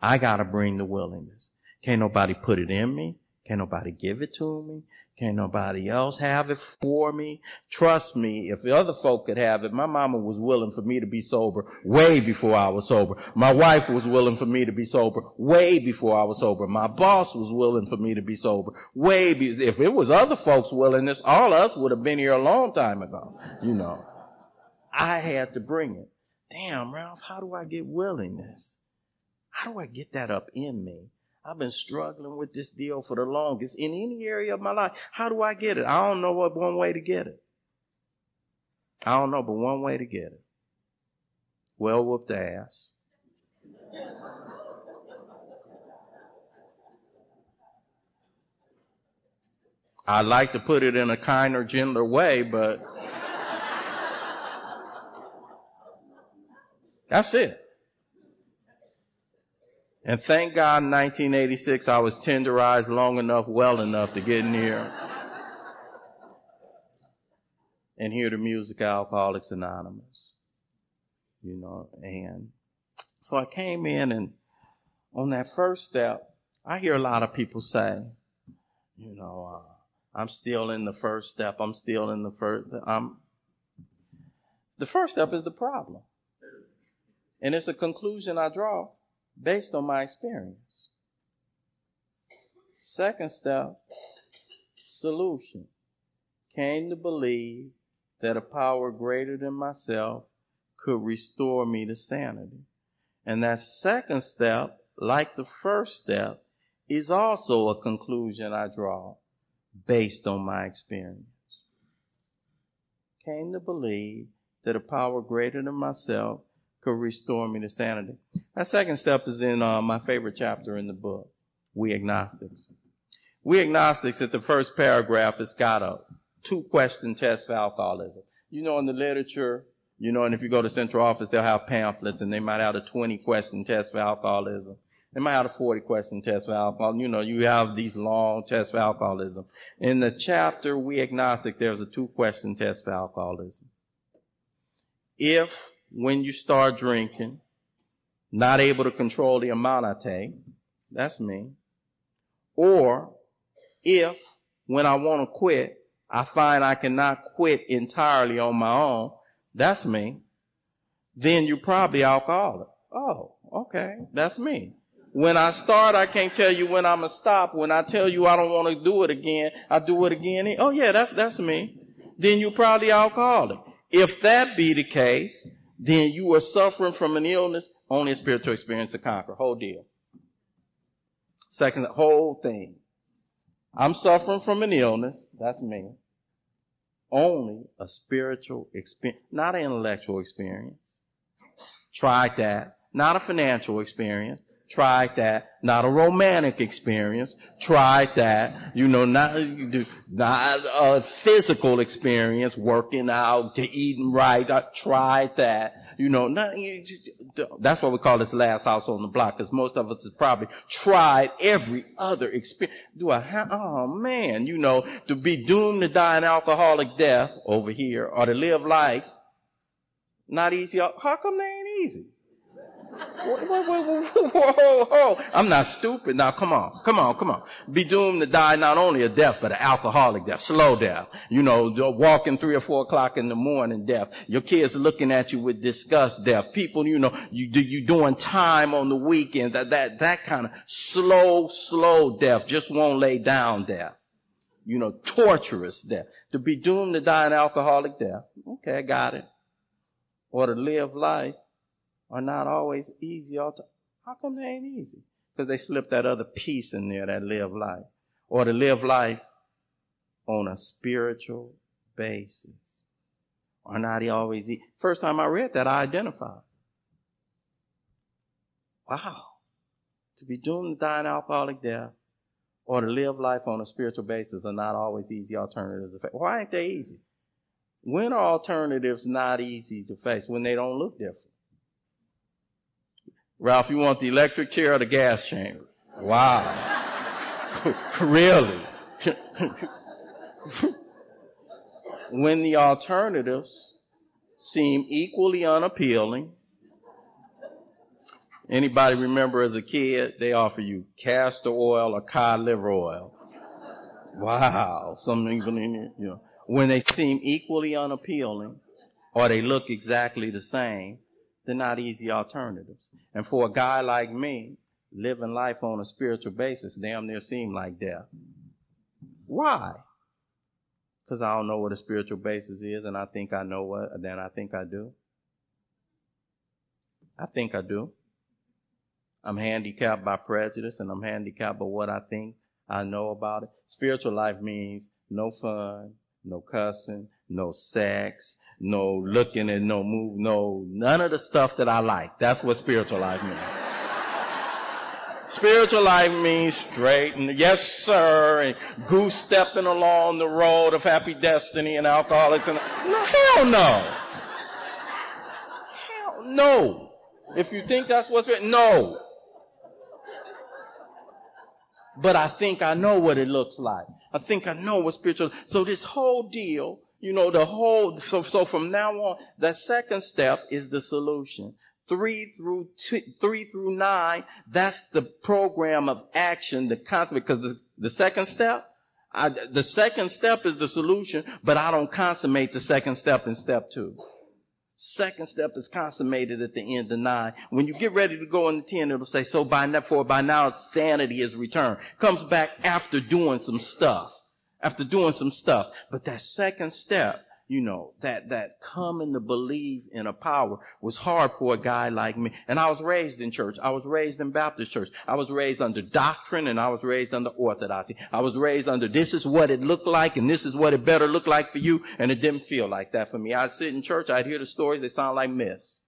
I gotta bring the willingness. Can't nobody put it in me. Can't nobody give it to me. Can't nobody else have it for me. Trust me, if the other folk could have it, my mama was willing for me to be sober way before I was sober. My wife was willing for me to be sober way before I was sober. My boss was willing for me to be sober way be- if it was other folks' willingness, all of us would have been here a long time ago. You know. I had to bring it. Damn, Ralph, how do I get willingness? How do I get that up in me? I've been struggling with this deal for the longest in any area of my life. How do I get it? I don't know what one way to get it. I don't know, but one way to get it. Well whooped ass. I like to put it in a kinder, gentler way, but That's it. And thank God in 1986 I was tenderized long enough, well enough to get in here and hear the music Alcoholics Anonymous. You know, and so I came in and on that first step, I hear a lot of people say, you know, uh, I'm still in the first step. I'm still in the first, I'm, the first step is the problem. And it's a conclusion I draw based on my experience. Second step, solution. Came to believe that a power greater than myself could restore me to sanity. And that second step, like the first step, is also a conclusion I draw based on my experience. Came to believe that a power greater than myself could restore me to sanity. That second step is in uh, my favorite chapter in the book, We Agnostics. We Agnostics at the first paragraph, it's got a two question test for alcoholism. You know, in the literature, you know, and if you go to central office, they'll have pamphlets and they might have a 20 question test for alcoholism. They might have a 40 question test for alcohol. You know, you have these long tests for alcoholism. In the chapter We Agnostic, there's a two question test for alcoholism. If when you start drinking, not able to control the amount I take, that's me. Or if when I want to quit, I find I cannot quit entirely on my own, that's me. Then you're probably alcoholic. Oh, okay, that's me. When I start, I can't tell you when I'm gonna stop. When I tell you I don't want to do it again, I do it again. Oh yeah, that's, that's me. Then you're probably alcoholic. If that be the case, then you are suffering from an illness, only a spiritual experience to conquer. Whole deal. Second, whole thing. I'm suffering from an illness. That's me. Only a spiritual experience, not an intellectual experience. Tried that. Not a financial experience. Tried that. Not a romantic experience. Tried that. You know, not, not a physical experience, working out, eating right. I tried that. You know, not, that's why we call this last house on the block, because most of us has probably tried every other experience. Do I have, oh man, you know, to be doomed to die an alcoholic death over here, or to live life, not easy. How come they ain't easy? Whoa, whoa, whoa, whoa, whoa, I'm not stupid. Now come on, come on, come on. Be doomed to die not only a death, but an alcoholic death, slow death. You know, walking three or four o'clock in the morning death. Your kids looking at you with disgust death. People, you know, you do, you doing time on the weekend. That, that, that kind of slow, slow death. Just won't lay down death. You know, torturous death. To be doomed to die an alcoholic death. Okay, I got it. Or to live life are not always easy. How come they ain't easy? Because they slip that other piece in there that live life. Or to live life on a spiritual basis are not always easy. First time I read that, I identified. Wow. To be doomed to die an alcoholic death or to live life on a spiritual basis are not always easy alternatives. Why ain't they easy? When are alternatives not easy to face? When they don't look different. Ralph, you want the electric chair or the gas chamber? Wow. really? when the alternatives seem equally unappealing. Anybody remember as a kid, they offer you castor oil or cod liver oil. Wow. Something even in you know. When they seem equally unappealing or they look exactly the same, they're not easy alternatives. And for a guy like me, living life on a spiritual basis damn near seem like death. Why? Because I don't know what a spiritual basis is, and I think I know what, then I think I do. I think I do. I'm handicapped by prejudice, and I'm handicapped by what I think I know about it. Spiritual life means no fun, no cussing, no sex, no looking and no move, no, none of the stuff that I like. That's what spiritual life means. spiritual life means straight and yes sir, and goose stepping along the road of happy destiny and alcoholics and, no, hell no. Hell no. If you think that's what's, no. But I think I know what it looks like. I think I know what spiritual, so this whole deal you know, the whole, so, so from now on, the second step is the solution. Three through two, three through nine, that's the program of action, the concept, because the, the second step, I, the second step is the solution, but I don't consummate the second step in step two. Second step is consummated at the end of nine. When you get ready to go in the ten, it'll say, so by now, for by now sanity is returned. Comes back after doing some stuff after doing some stuff. But that second step, you know, that, that coming to believe in a power was hard for a guy like me. And I was raised in church. I was raised in Baptist church. I was raised under doctrine and I was raised under orthodoxy. I was raised under this is what it looked like and this is what it better look like for you. And it didn't feel like that for me. I'd sit in church. I'd hear the stories. They sound like myths.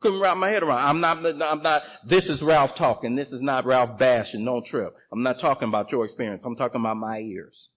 Couldn't wrap my head around. I'm not, I'm not, this is Ralph talking. This is not Ralph bashing. No trip. I'm not talking about your experience. I'm talking about my ears.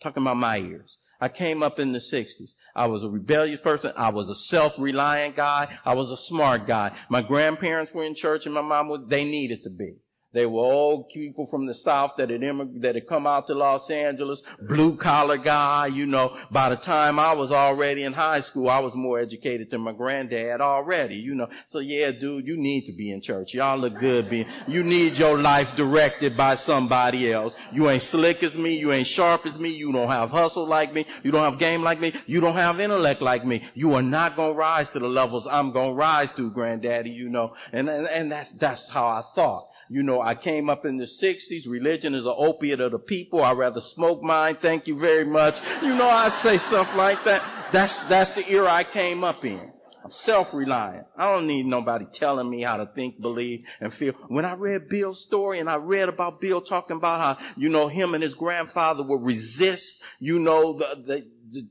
talking about my ears. I came up in the 60s. I was a rebellious person. I was a self-reliant guy. I was a smart guy. My grandparents were in church and my mom was, they needed to be. They were old people from the South that had immig- that had come out to Los Angeles, blue collar guy, you know. By the time I was already in high school, I was more educated than my granddad already, you know. So yeah, dude, you need to be in church. Y'all look good being, you need your life directed by somebody else. You ain't slick as me, you ain't sharp as me, you don't have hustle like me, you don't have game like me, you don't have intellect like me. You are not gonna rise to the levels I'm gonna rise to, granddaddy, you know. And, and, and that's, that's how I thought. You know, I came up in the 60s. Religion is an opiate of the people. I'd rather smoke mine. Thank you very much. You know, I say stuff like that. That's, that's the era I came up in. I'm self-reliant. I don't need nobody telling me how to think, believe, and feel. When I read Bill's story and I read about Bill talking about how, you know, him and his grandfather would resist, you know, the, the, the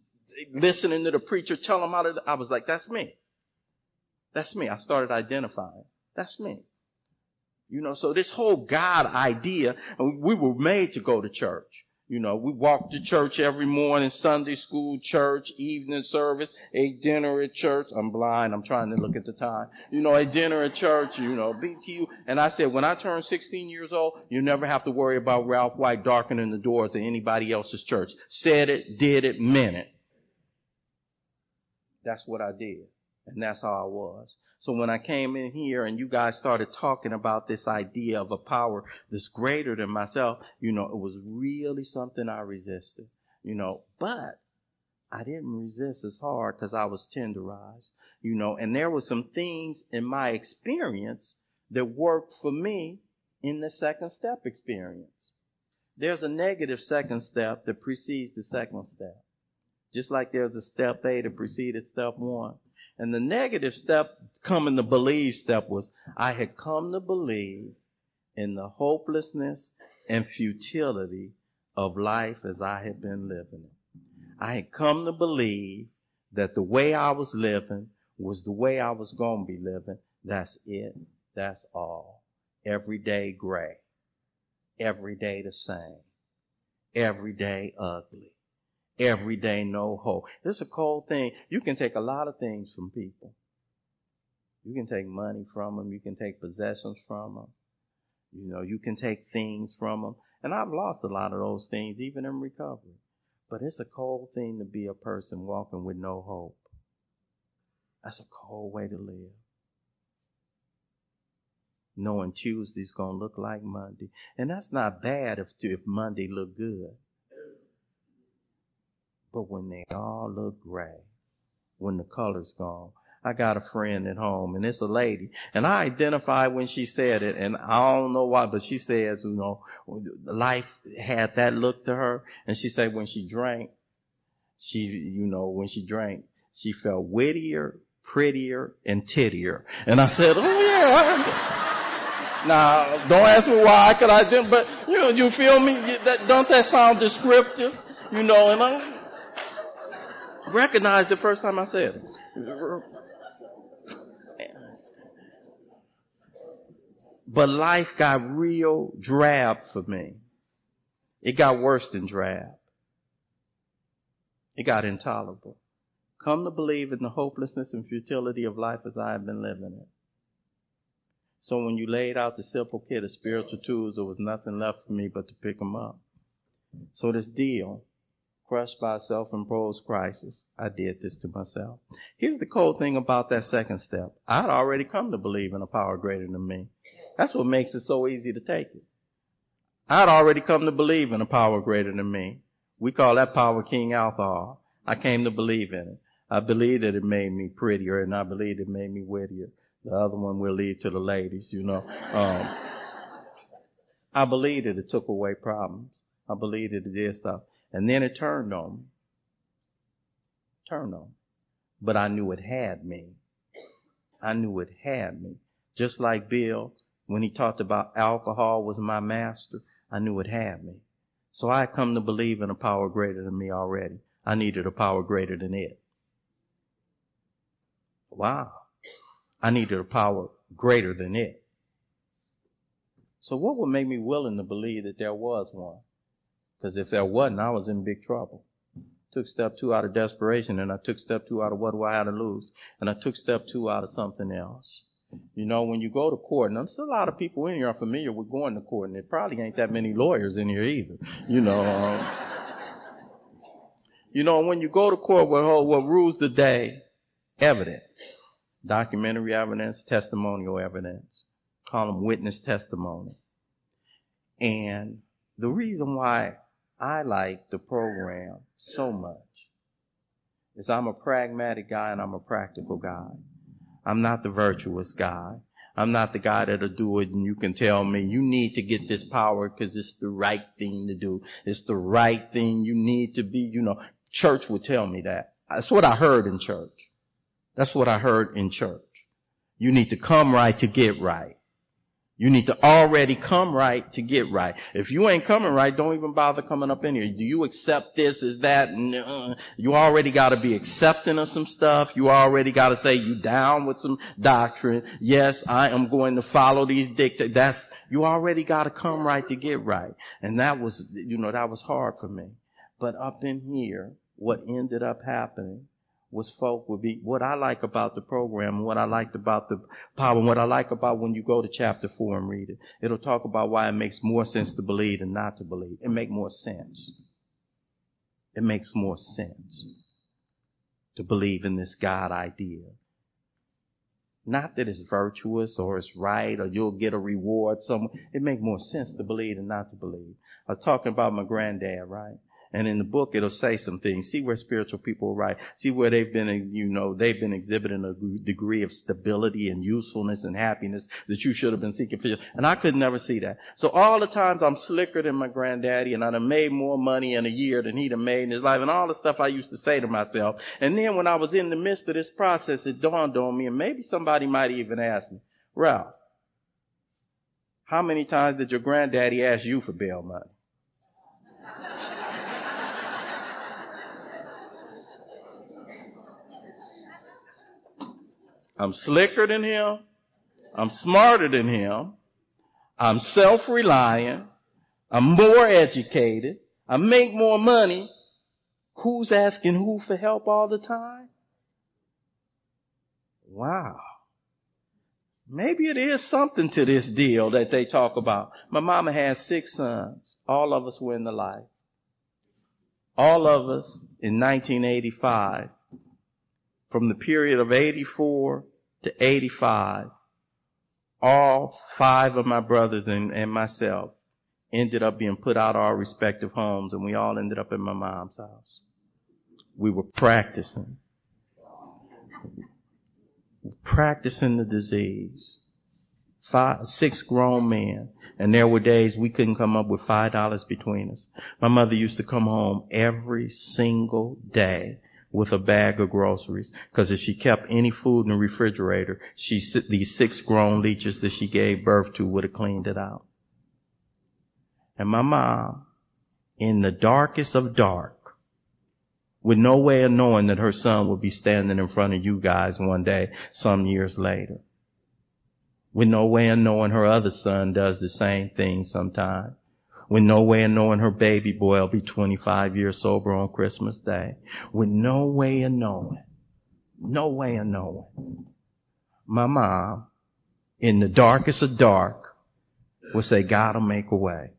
listening to the preacher tell him how to, I was like, that's me. That's me. I started identifying. That's me. You know, so this whole God idea, we were made to go to church. You know, we walked to church every morning, Sunday school, church, evening service, ate dinner at church. I'm blind. I'm trying to look at the time. You know, ate dinner at church, you know, BTU. And I said, when I turn 16 years old, you never have to worry about Ralph White darkening the doors of anybody else's church. Said it, did it, meant it. That's what I did. And that's how I was. So when I came in here and you guys started talking about this idea of a power that's greater than myself, you know, it was really something I resisted, you know, but I didn't resist as hard because I was tenderized, you know, and there were some things in my experience that worked for me in the second step experience. There's a negative second step that precedes the second step. Just like there's a step A that preceded step one. And the negative step, coming to believe step was, I had come to believe in the hopelessness and futility of life as I had been living it. I had come to believe that the way I was living was the way I was going to be living. That's it. That's all. Every day gray. Every day the same. Every day ugly every day, no hope. It's a cold thing. You can take a lot of things from people. You can take money from them. You can take possessions from them. You know, you can take things from them. And I've lost a lot of those things, even in recovery. But it's a cold thing to be a person walking with no hope. That's a cold way to live. Knowing Tuesday's gonna look like Monday. And that's not bad if, if Monday look good. But when they all look gray, when the color's gone, I got a friend at home and it's a lady and I identified when she said it and I don't know why, but she says, you know, life had that look to her and she said when she drank, she, you know, when she drank, she felt wittier, prettier, and tittier. And I said, oh yeah. now, don't ask me why, cause I didn't, but you know, you feel me? That, don't that sound descriptive? You know, and I, recognized the first time I said it. But life got real drab for me. It got worse than drab. It got intolerable. Come to believe in the hopelessness and futility of life as I have been living it. So when you laid out the simple kit of spiritual tools, there was nothing left for me but to pick them up. So this deal, crushed by self-imposed crisis. I did this to myself. Here's the cold thing about that second step. I'd already come to believe in a power greater than me. That's what makes it so easy to take it. I'd already come to believe in a power greater than me. We call that power king alcohol. I came to believe in it. I believed that it made me prettier and I believed it made me wittier. The other one we'll leave to the ladies, you know. Um, I believed that it took away problems. I believed that it did stuff. And then it turned on me. Turned on. But I knew it had me. I knew it had me. Just like Bill, when he talked about alcohol was my master, I knew it had me. So I had come to believe in a power greater than me already. I needed a power greater than it. Wow. I needed a power greater than it. So what would make me willing to believe that there was one? Because if there wasn't, I was in big trouble. Took step two out of desperation and I took step two out of what do I have to lose? And I took step two out of something else. You know, when you go to court, and there's a lot of people in here are familiar with going to court, and there probably ain't that many lawyers in here either. You know, um, you know, when you go to court, what, what rules the day? Evidence. Documentary evidence, testimonial evidence. Call them witness testimony. And the reason why I like the program so much is I'm a pragmatic guy and I'm a practical guy. I'm not the virtuous guy. I'm not the guy that'll do it and you can tell me you need to get this power because it's the right thing to do. It's the right thing you need to be, you know, church would tell me that. That's what I heard in church. That's what I heard in church. You need to come right to get right. You need to already come right to get right. If you ain't coming right, don't even bother coming up in here. Do you accept this? Is that? You already got to be accepting of some stuff. You already got to say you down with some doctrine. Yes, I am going to follow these dictates. That's, you already got to come right to get right. And that was, you know, that was hard for me. But up in here, what ended up happening was folk would be what I like about the program what I liked about the power and what I like about when you go to chapter four and read it. It'll talk about why it makes more sense to believe than not to believe. It makes more sense. It makes more sense to believe in this God idea Not that it's virtuous or it's right or you'll get a reward somewhere. It makes more sense to believe than not to believe. I was talking about my granddad, right? And in the book, it'll say some things. See where spiritual people are right. See where they've been, you know, they've been exhibiting a degree of stability and usefulness and happiness that you should have been seeking for. And I could never see that. So all the times I'm slicker than my granddaddy and I'd have made more money in a year than he'd have made in his life and all the stuff I used to say to myself. And then when I was in the midst of this process, it dawned on me and maybe somebody might even ask me, Ralph, how many times did your granddaddy ask you for bail money? I'm slicker than him. I'm smarter than him. I'm self-reliant. I'm more educated. I make more money. Who's asking who for help all the time? Wow. Maybe it is something to this deal that they talk about. My mama has six sons. All of us were in the life. All of us in 1985, from the period of 84 to 85, all five of my brothers and, and myself ended up being put out of our respective homes and we all ended up in my mom's house. We were practicing. Practicing the disease. Five, six grown men. And there were days we couldn't come up with five dollars between us. My mother used to come home every single day with a bag of groceries. Cause if she kept any food in the refrigerator, she, these six grown leeches that she gave birth to would have cleaned it out. And my mom, in the darkest of dark, with no way of knowing that her son would be standing in front of you guys one day, some years later. With no way of knowing her other son does the same thing sometime with no way of knowing her baby boy will be 25 years sober on Christmas Day. With no way of knowing. No way of knowing. My mom, in the darkest of dark, would say, God will make a way.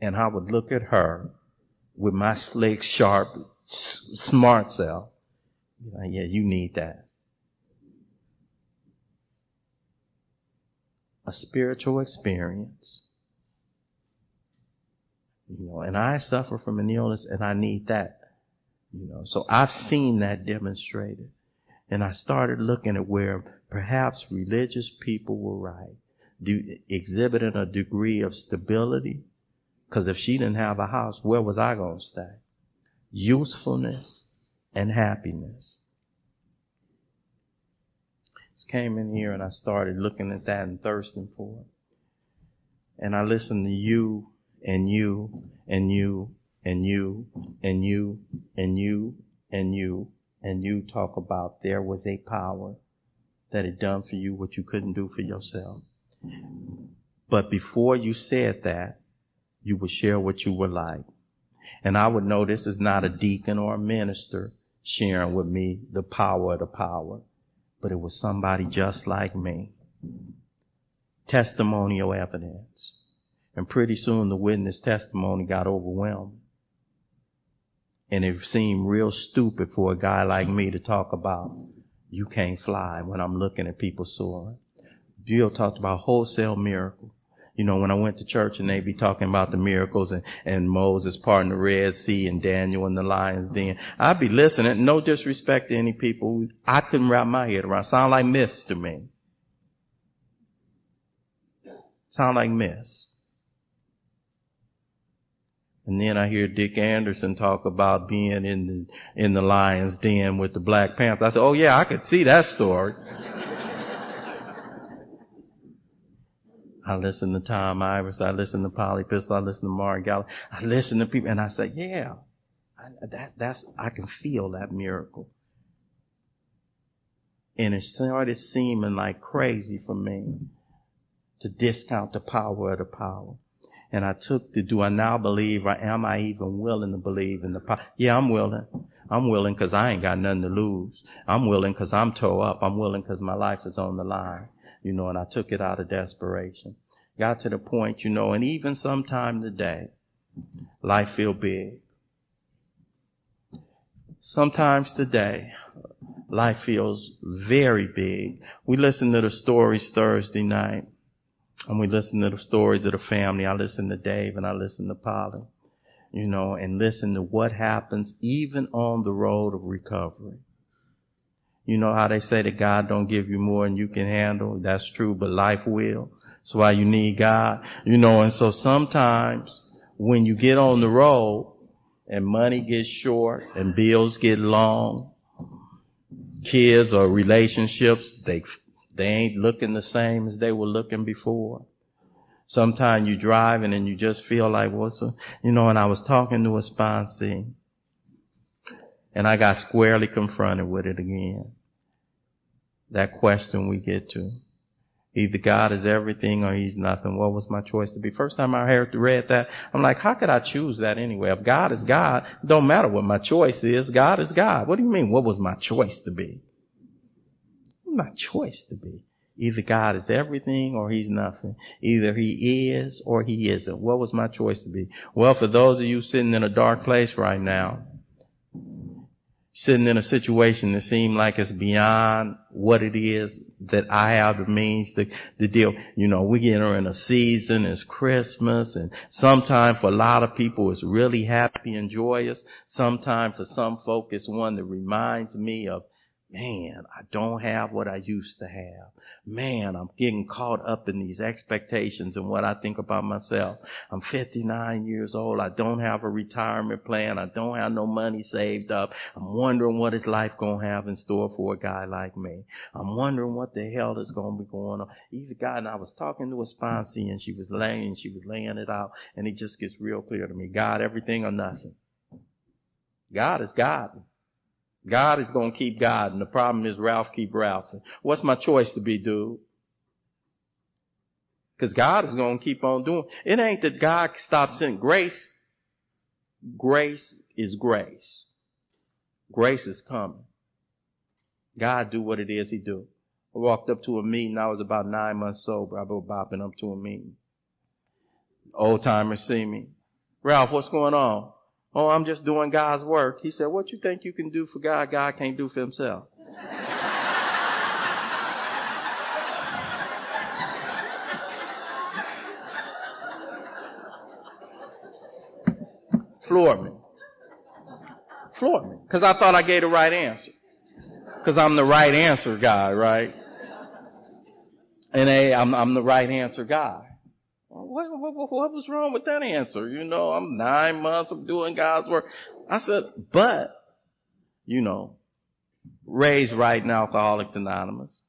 And I would look at her with my slick, sharp, smart self. Yeah, you need that. A spiritual experience. You know, and I suffer from an illness and I need that. You know, so I've seen that demonstrated. And I started looking at where perhaps religious people were right, do, exhibiting a degree of stability. Cause if she didn't have a house, where was I going to stay? Usefulness and happiness came in here and I started looking at that and thirsting for it. And I listened to you and you and you and you and you and you and you and you talk about there was a power that had done for you what you couldn't do for yourself. But before you said that, you would share what you were like. And I would know this is not a deacon or a minister sharing with me the power of the power but it was somebody just like me. Testimonial evidence. And pretty soon the witness testimony got overwhelmed. And it seemed real stupid for a guy like me to talk about, you can't fly when I'm looking at people soaring. Bill talked about wholesale miracle. You know, when I went to church and they be talking about the miracles and, and Moses parting the Red Sea and Daniel and the lion's den, I'd be listening. No disrespect to any people. I couldn't wrap my head around. Sound like myths to me. Sound like myths. And then I hear Dick Anderson talk about being in the, in the lion's den with the Black Panther. I said, oh yeah, I could see that story. I listen to Tom Ivers. I listen to Polly Pistol. I listen to Mark Gallup. I listen to people and I say, yeah, I, that, that's, I can feel that miracle. And it started seeming like crazy for me to discount the power of the power. And I took the, do I now believe or am I even willing to believe in the power? Yeah, I'm willing. I'm willing because I ain't got nothing to lose. I'm willing because I'm toe up. I'm willing because my life is on the line you know, and I took it out of desperation. Got to the point, you know, and even sometime today, life feel big. Sometimes today, life feels very big. We listen to the stories Thursday night, and we listen to the stories of the family. I listen to Dave and I listen to Polly, you know, and listen to what happens even on the road of recovery. You know how they say that God don't give you more than you can handle? That's true, but life will. That's why you need God. You know, and so sometimes when you get on the road and money gets short and bills get long, kids or relationships, they, they ain't looking the same as they were looking before. Sometimes you driving and you just feel like what's a, you know, and I was talking to a sponsee and I got squarely confronted with it again. That question we get to. Either God is everything or he's nothing. What was my choice to be? First time I heard, read that, I'm like, how could I choose that anyway? If God is God, don't matter what my choice is. God is God. What do you mean? What was my choice to be? My choice to be. Either God is everything or he's nothing. Either he is or he isn't. What was my choice to be? Well, for those of you sitting in a dark place right now, sitting in a situation that seems like it's beyond what it is that I have the means to, to deal. You know, we get in a season, it's Christmas, and sometimes for a lot of people it's really happy and joyous. Sometimes for some folk it's one that reminds me of man, I don't have what I used to have. Man, I'm getting caught up in these expectations and what I think about myself. I'm 59 years old. I don't have a retirement plan. I don't have no money saved up. I'm wondering what is life going to have in store for a guy like me. I'm wondering what the hell is going to be going on. Either guy and I was talking to a sponsee and she was laying, she was laying it out and it just gets real clear to me. God, everything or nothing. God is God. God is going to keep God, and the problem is Ralph keep Ralph. What's my choice to be, dude? Because God is going to keep on doing. It ain't that God stops in grace. Grace is grace. Grace is coming. God do what it is He do. I walked up to a meeting. I was about nine months sober. I was bopping up to a meeting. Old timers see me. Ralph, what's going on? Oh, I'm just doing God's work. He said, what you think you can do for God, God can't do for himself. Floored me. Floored me. Cause I thought I gave the right answer. Cause I'm the right answer guy, right? And A, I'm, I'm the right answer guy. What, what, what, was wrong with that answer? You know, I'm nine months of doing God's work. I said, but, you know, raised right in Alcoholics Anonymous.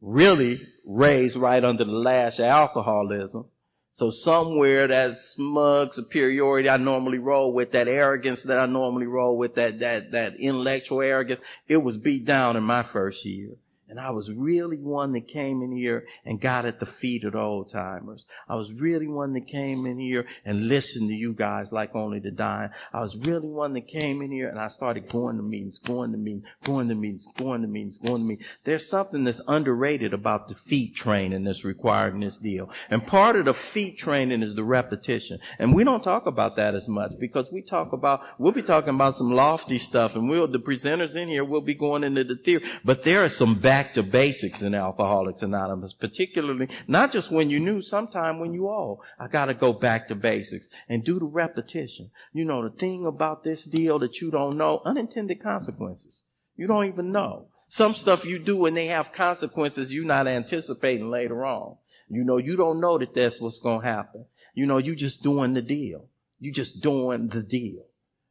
Really raised right under the lash of alcoholism. So somewhere that smug superiority I normally roll with, that arrogance that I normally roll with, that, that, that intellectual arrogance, it was beat down in my first year. And I was really one that came in here and got at the feet of the old timers. I was really one that came in here and listened to you guys like only the dying. I was really one that came in here and I started going to meetings, going to meetings, going to meetings, going to meetings, going to meetings. There's something that's underrated about the feet training that's required in this deal. And part of the feet training is the repetition. And we don't talk about that as much because we talk about, we'll be talking about some lofty stuff and we'll, the presenters in here will be going into the theory, but there are some back back to basics in Alcoholics Anonymous, particularly not just when you knew, sometime when you all, I gotta go back to basics and do the repetition. You know, the thing about this deal that you don't know, unintended consequences. You don't even know. Some stuff you do and they have consequences you're not anticipating later on. You know, you don't know that that's what's gonna happen. You know, you just doing the deal. You just doing the deal.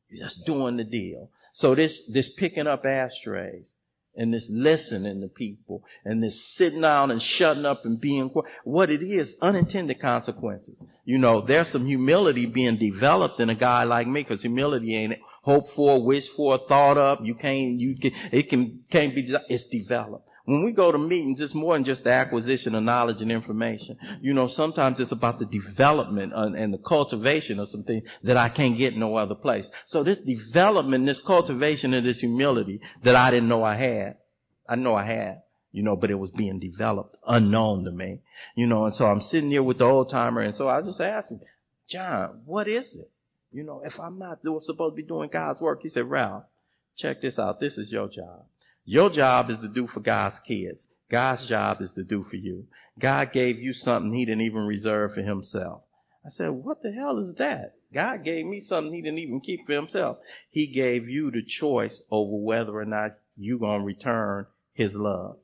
You're just doing the deal. So this, this picking up ashtrays, and this listening to people and this sitting down and shutting up and being quiet. What it is, unintended consequences. You know, there's some humility being developed in a guy like me because humility ain't hoped for, wished for, thought up. You can't, you can, it can, can't be, it's developed. When we go to meetings, it's more than just the acquisition of knowledge and information. You know, sometimes it's about the development and the cultivation of something that I can't get no other place. So this development, this cultivation and this humility that I didn't know I had, I know I had, you know, but it was being developed unknown to me, you know, and so I'm sitting here with the old timer and so I just asked him, John, what is it? You know, if I'm not supposed to be doing God's work, he said, Ralph, check this out. This is your job. Your job is to do for God's kids. God's job is to do for you. God gave you something he didn't even reserve for himself. I said, what the hell is that? God gave me something he didn't even keep for himself. He gave you the choice over whether or not you're gonna return his love.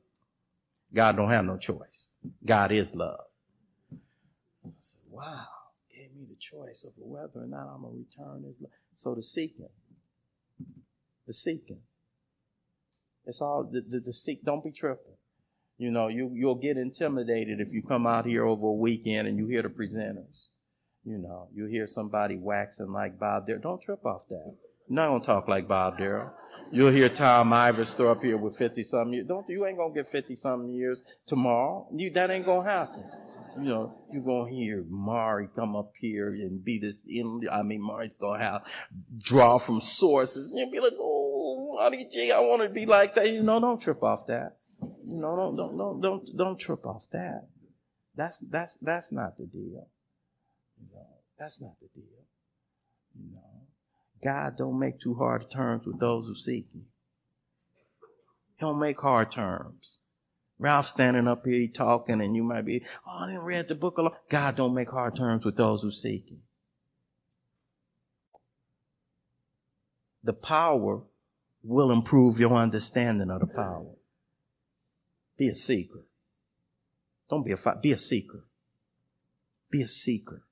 God don't have no choice. God is love. I said, wow, gave me the choice over whether or not I'm gonna return his love. So the seeking, the seeking. It's all the, the, the seek. Don't be tripping. You know, you, you'll get intimidated if you come out here over a weekend and you hear the presenters. You know, you hear somebody waxing like Bob Darrell. Don't trip off that. You're not gonna talk like Bob Darrell. You'll hear Tom Ivers throw up here with 50 something years. Don't, you ain't gonna get 50 something years tomorrow. You, that ain't gonna happen. You know, you're gonna hear Mari come up here and be this, I mean, Mari's gonna have, draw from sources. And you'll be like, oh, RDG, I want to be like that. You know, don't trip off that. You know, don't, don't, don't, don't, don't trip off that. That's, that's, that's not the deal. You know, that's not the deal. You know, God don't make too hard terms with those who seek Him. He don't make hard terms. Ralph standing up here he talking, and you might be, oh, I didn't read the book. Alone. God don't make hard terms with those who seek Him. The power will improve your understanding of the power. Be a seeker. Don't be a be a seeker. Be a seeker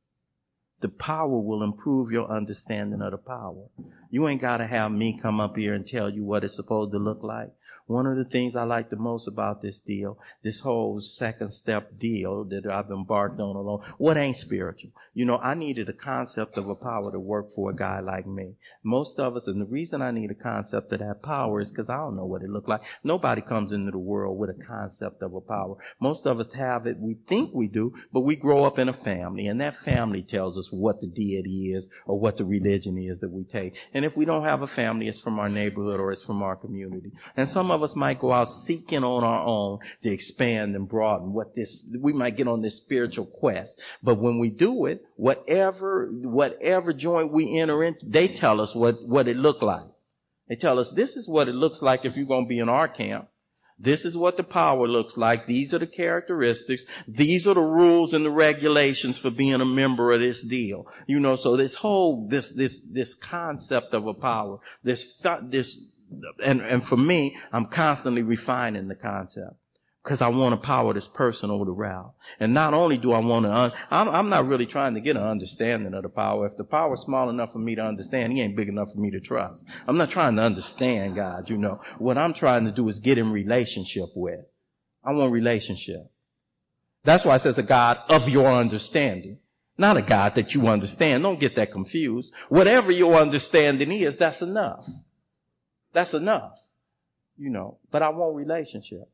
the power will improve your understanding of the power. You ain't got to have me come up here and tell you what it's supposed to look like. One of the things I like the most about this deal, this whole second step deal that I've embarked on alone, what ain't spiritual? You know, I needed a concept of a power to work for a guy like me. Most of us, and the reason I need a concept of that power is because I don't know what it looked like. Nobody comes into the world with a concept of a power. Most of us have it, we think we do, but we grow up in a family, and that family tells us what the deity is or what the religion is that we take. And if we don't have a family, it's from our neighborhood or it's from our community. And some of us might go out seeking on our own to expand and broaden what this, we might get on this spiritual quest. But when we do it, whatever, whatever joint we enter into, they tell us what, what it looked like. They tell us this is what it looks like if you're going to be in our camp. This is what the power looks like. These are the characteristics. These are the rules and the regulations for being a member of this deal. You know, so this whole, this, this, this concept of a power, this, this and, and for me, I'm constantly refining the concept because I want to power this person over the Ralph. And not only do I want to, un- I'm, I'm not really trying to get an understanding of the power. If the power is small enough for me to understand, he ain't big enough for me to trust. I'm not trying to understand God, you know. What I'm trying to do is get in relationship with. I want relationship. That's why it says a God of your understanding. Not a God that you understand. Don't get that confused. Whatever your understanding is, that's enough. That's enough. You know, but I want relationship.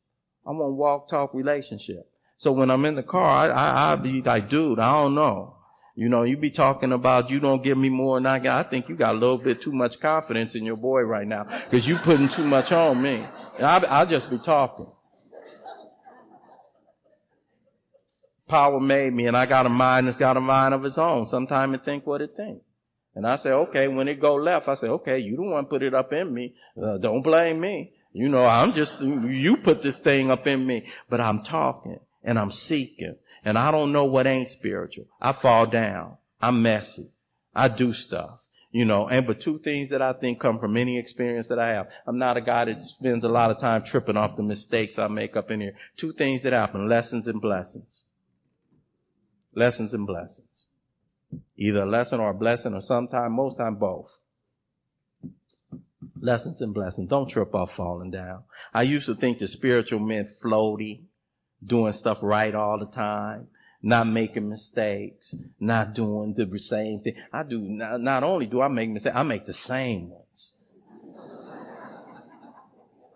I want walk, talk, relationship. So when I'm in the car, I, I, I be like, dude, I don't know. You know, you be talking about you don't give me more than I got. I think you got a little bit too much confidence in your boy right now because you putting too much on me. And I, I'll just be talking. Power made me and I got a mind that's got a mind of its own. Sometimes it think what it think. And I say, okay, when it go left, I say, okay, you don't want to put it up in me. Uh, don't blame me. You know, I'm just, you put this thing up in me, but I'm talking and I'm seeking and I don't know what ain't spiritual. I fall down. I'm messy. I do stuff. You know, and but two things that I think come from any experience that I have. I'm not a guy that spends a lot of time tripping off the mistakes I make up in here. Two things that happen, lessons and blessings. Lessons and blessings. Either a lesson or a blessing or sometime, most time both. Lessons and blessings. Don't trip off falling down. I used to think the spiritual meant floaty, doing stuff right all the time, not making mistakes, not doing the same thing. I do, not, not only do I make mistakes, I make the same ones.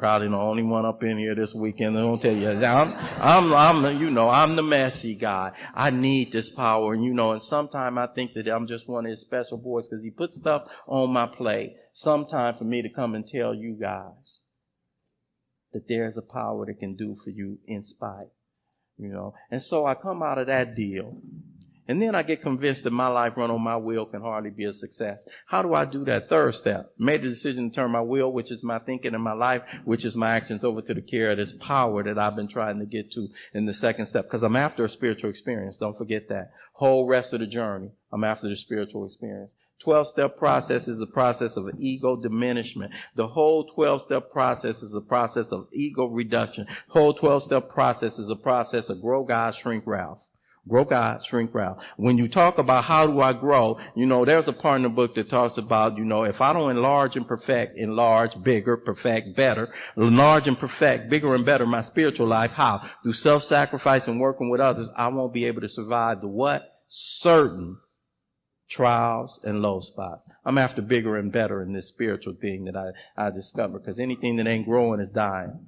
Probably the only one up in here this weekend. I don't tell you. I'm, I'm, I'm, you know, I'm the messy guy. I need this power. And you know, and sometimes I think that I'm just one of his special boys because he puts stuff on my plate. Sometime for me to come and tell you guys that there's a power that can do for you in spite. You know, and so I come out of that deal And then I get convinced that my life run on my will can hardly be a success. How do I do that? Third step. Made the decision to turn my will, which is my thinking and my life, which is my actions over to the care of this power that I've been trying to get to in the second step. Cause I'm after a spiritual experience. Don't forget that. Whole rest of the journey. I'm after the spiritual experience. 12 step process is a process of ego diminishment. The whole 12 step process is a process of ego reduction. Whole 12 step process is a process of grow God, shrink Ralph. Grow God, shrink Ralph. When you talk about how do I grow, you know, there's a part in the book that talks about, you know, if I don't enlarge and perfect, enlarge, bigger, perfect, better, enlarge and perfect, bigger and better my spiritual life, how? Through self-sacrifice and working with others, I won't be able to survive the what? Certain trials and low spots. I'm after bigger and better in this spiritual thing that I, I discover because anything that ain't growing is dying.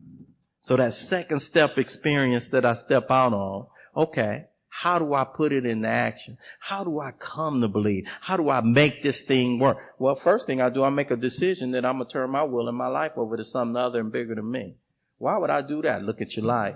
So that second step experience that I step out on, okay, how do I put it into action? How do I come to believe? How do I make this thing work? Well, first thing I do, I make a decision that I'm going to turn my will and my life over to something other and bigger than me. Why would I do that? Look at your life.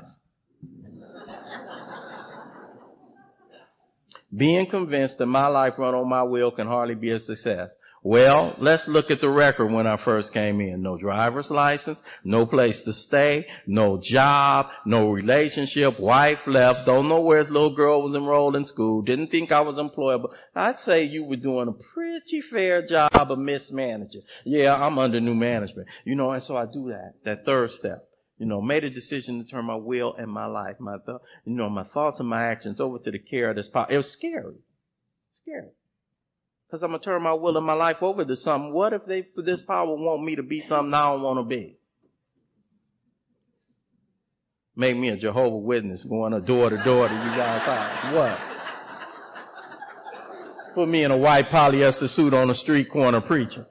Being convinced that my life run on my will can hardly be a success. Well, let's look at the record when I first came in. No driver's license, no place to stay, no job, no relationship, wife left, don't know where his little girl was enrolled in school, didn't think I was employable. I'd say you were doing a pretty fair job of mismanaging. Yeah, I'm under new management. You know, and so I do that, that third step. You know, made a decision to turn my will and my life, my, th- you know, my thoughts and my actions over to the care of this power. It was scary. Scary. Cause I'm gonna turn my will and my life over to something. What if they, this power want me to be something I don't want to be? Make me a Jehovah Witness going door to door to you guys' house. What? Put me in a white polyester suit on a street corner preaching.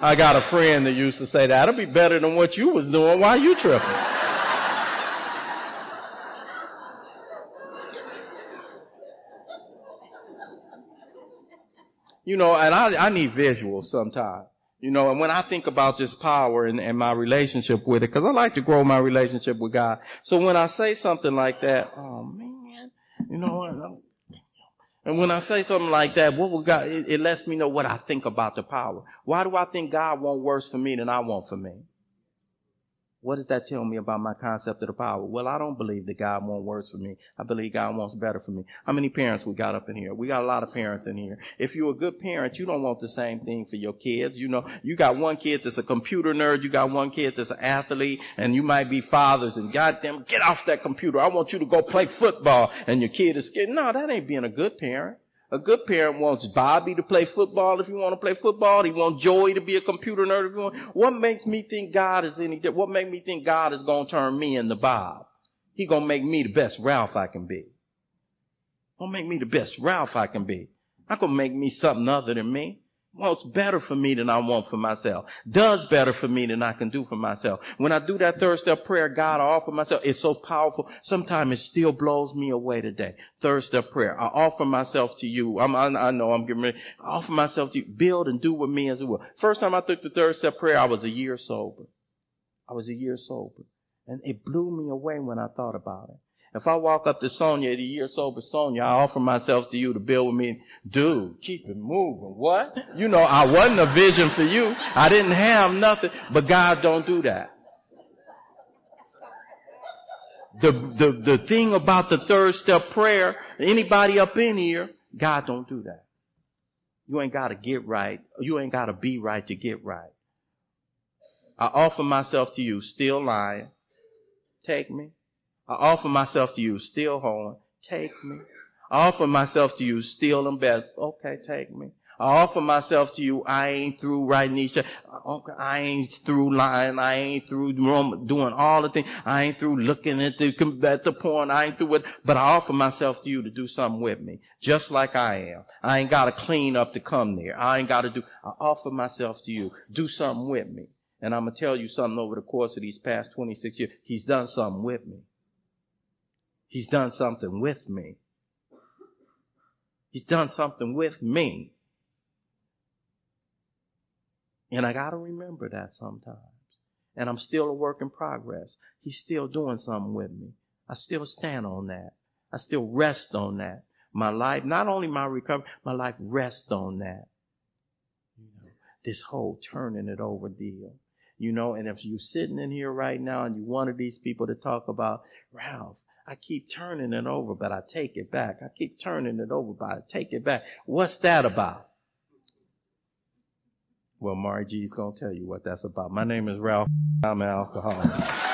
I got a friend that used to say that'll be better than what you was doing. Why you tripping? You know, and I, I need visuals sometimes. You know, and when I think about this power and, and my relationship with it, because I like to grow my relationship with God. So when I say something like that, oh man, you know what? Oh, and when I say something like that, what will God, it, it lets me know what I think about the power. Why do I think God want worse for me than I want for me? What does that tell me about my concept of the power? Well, I don't believe that God wants worse for me. I believe God wants better for me. How many parents we got up in here? We got a lot of parents in here. If you're a good parent, you don't want the same thing for your kids. You know, you got one kid that's a computer nerd, you got one kid that's an athlete, and you might be fathers and goddamn, get off that computer. I want you to go play football. And your kid is scared. No, that ain't being a good parent. A good parent wants Bobby to play football if you want to play football. He wants Joey to be a computer nerd if you want. What makes me think God is any What makes me think God is going to turn me into Bob? He going to make me the best Ralph I can be. Gonna make me the best Ralph I can be. Not gonna make me something other than me wants better for me than I want for myself. Does better for me than I can do for myself. When I do that third step prayer, God, I offer myself. It's so powerful. Sometimes it still blows me away today. Third step prayer. I offer myself to you. I'm, I, I know I'm getting ready. I offer myself to you. Build and do with me as it will. First time I took the third step prayer, I was a year sober. I was a year sober. And it blew me away when I thought about it. If I walk up to Sonia, the year sober Sonia, I offer myself to you to build with me. Dude, keep it moving. What? You know, I wasn't a vision for you. I didn't have nothing, but God don't do that. The, the, the thing about the third step prayer, anybody up in here, God don't do that. You ain't gotta get right. You ain't gotta be right to get right. I offer myself to you, still lying. Take me. I offer myself to you, still holding. Take me. I offer myself to you, still in bed. Okay, take me. I offer myself to you. I ain't through writing these. Okay, I ain't through lying. I ain't through doing all the things. I ain't through looking at the at the porn. I ain't through it. But I offer myself to you to do something with me, just like I am. I ain't got to clean up to come there. I ain't got to do. I offer myself to you. Do something with me. And I'm gonna tell you something over the course of these past 26 years. He's done something with me. He's done something with me. He's done something with me. And I gotta remember that sometimes. And I'm still a work in progress. He's still doing something with me. I still stand on that. I still rest on that. My life, not only my recovery, my life rests on that. You know, this whole turning it over deal. You know, and if you're sitting in here right now and you wanted these people to talk about, Ralph, I keep turning it over, but I take it back. I keep turning it over, but I take it back. What's that about? Well, Margie's gonna tell you what that's about. My name is Ralph. I'm an alcoholic.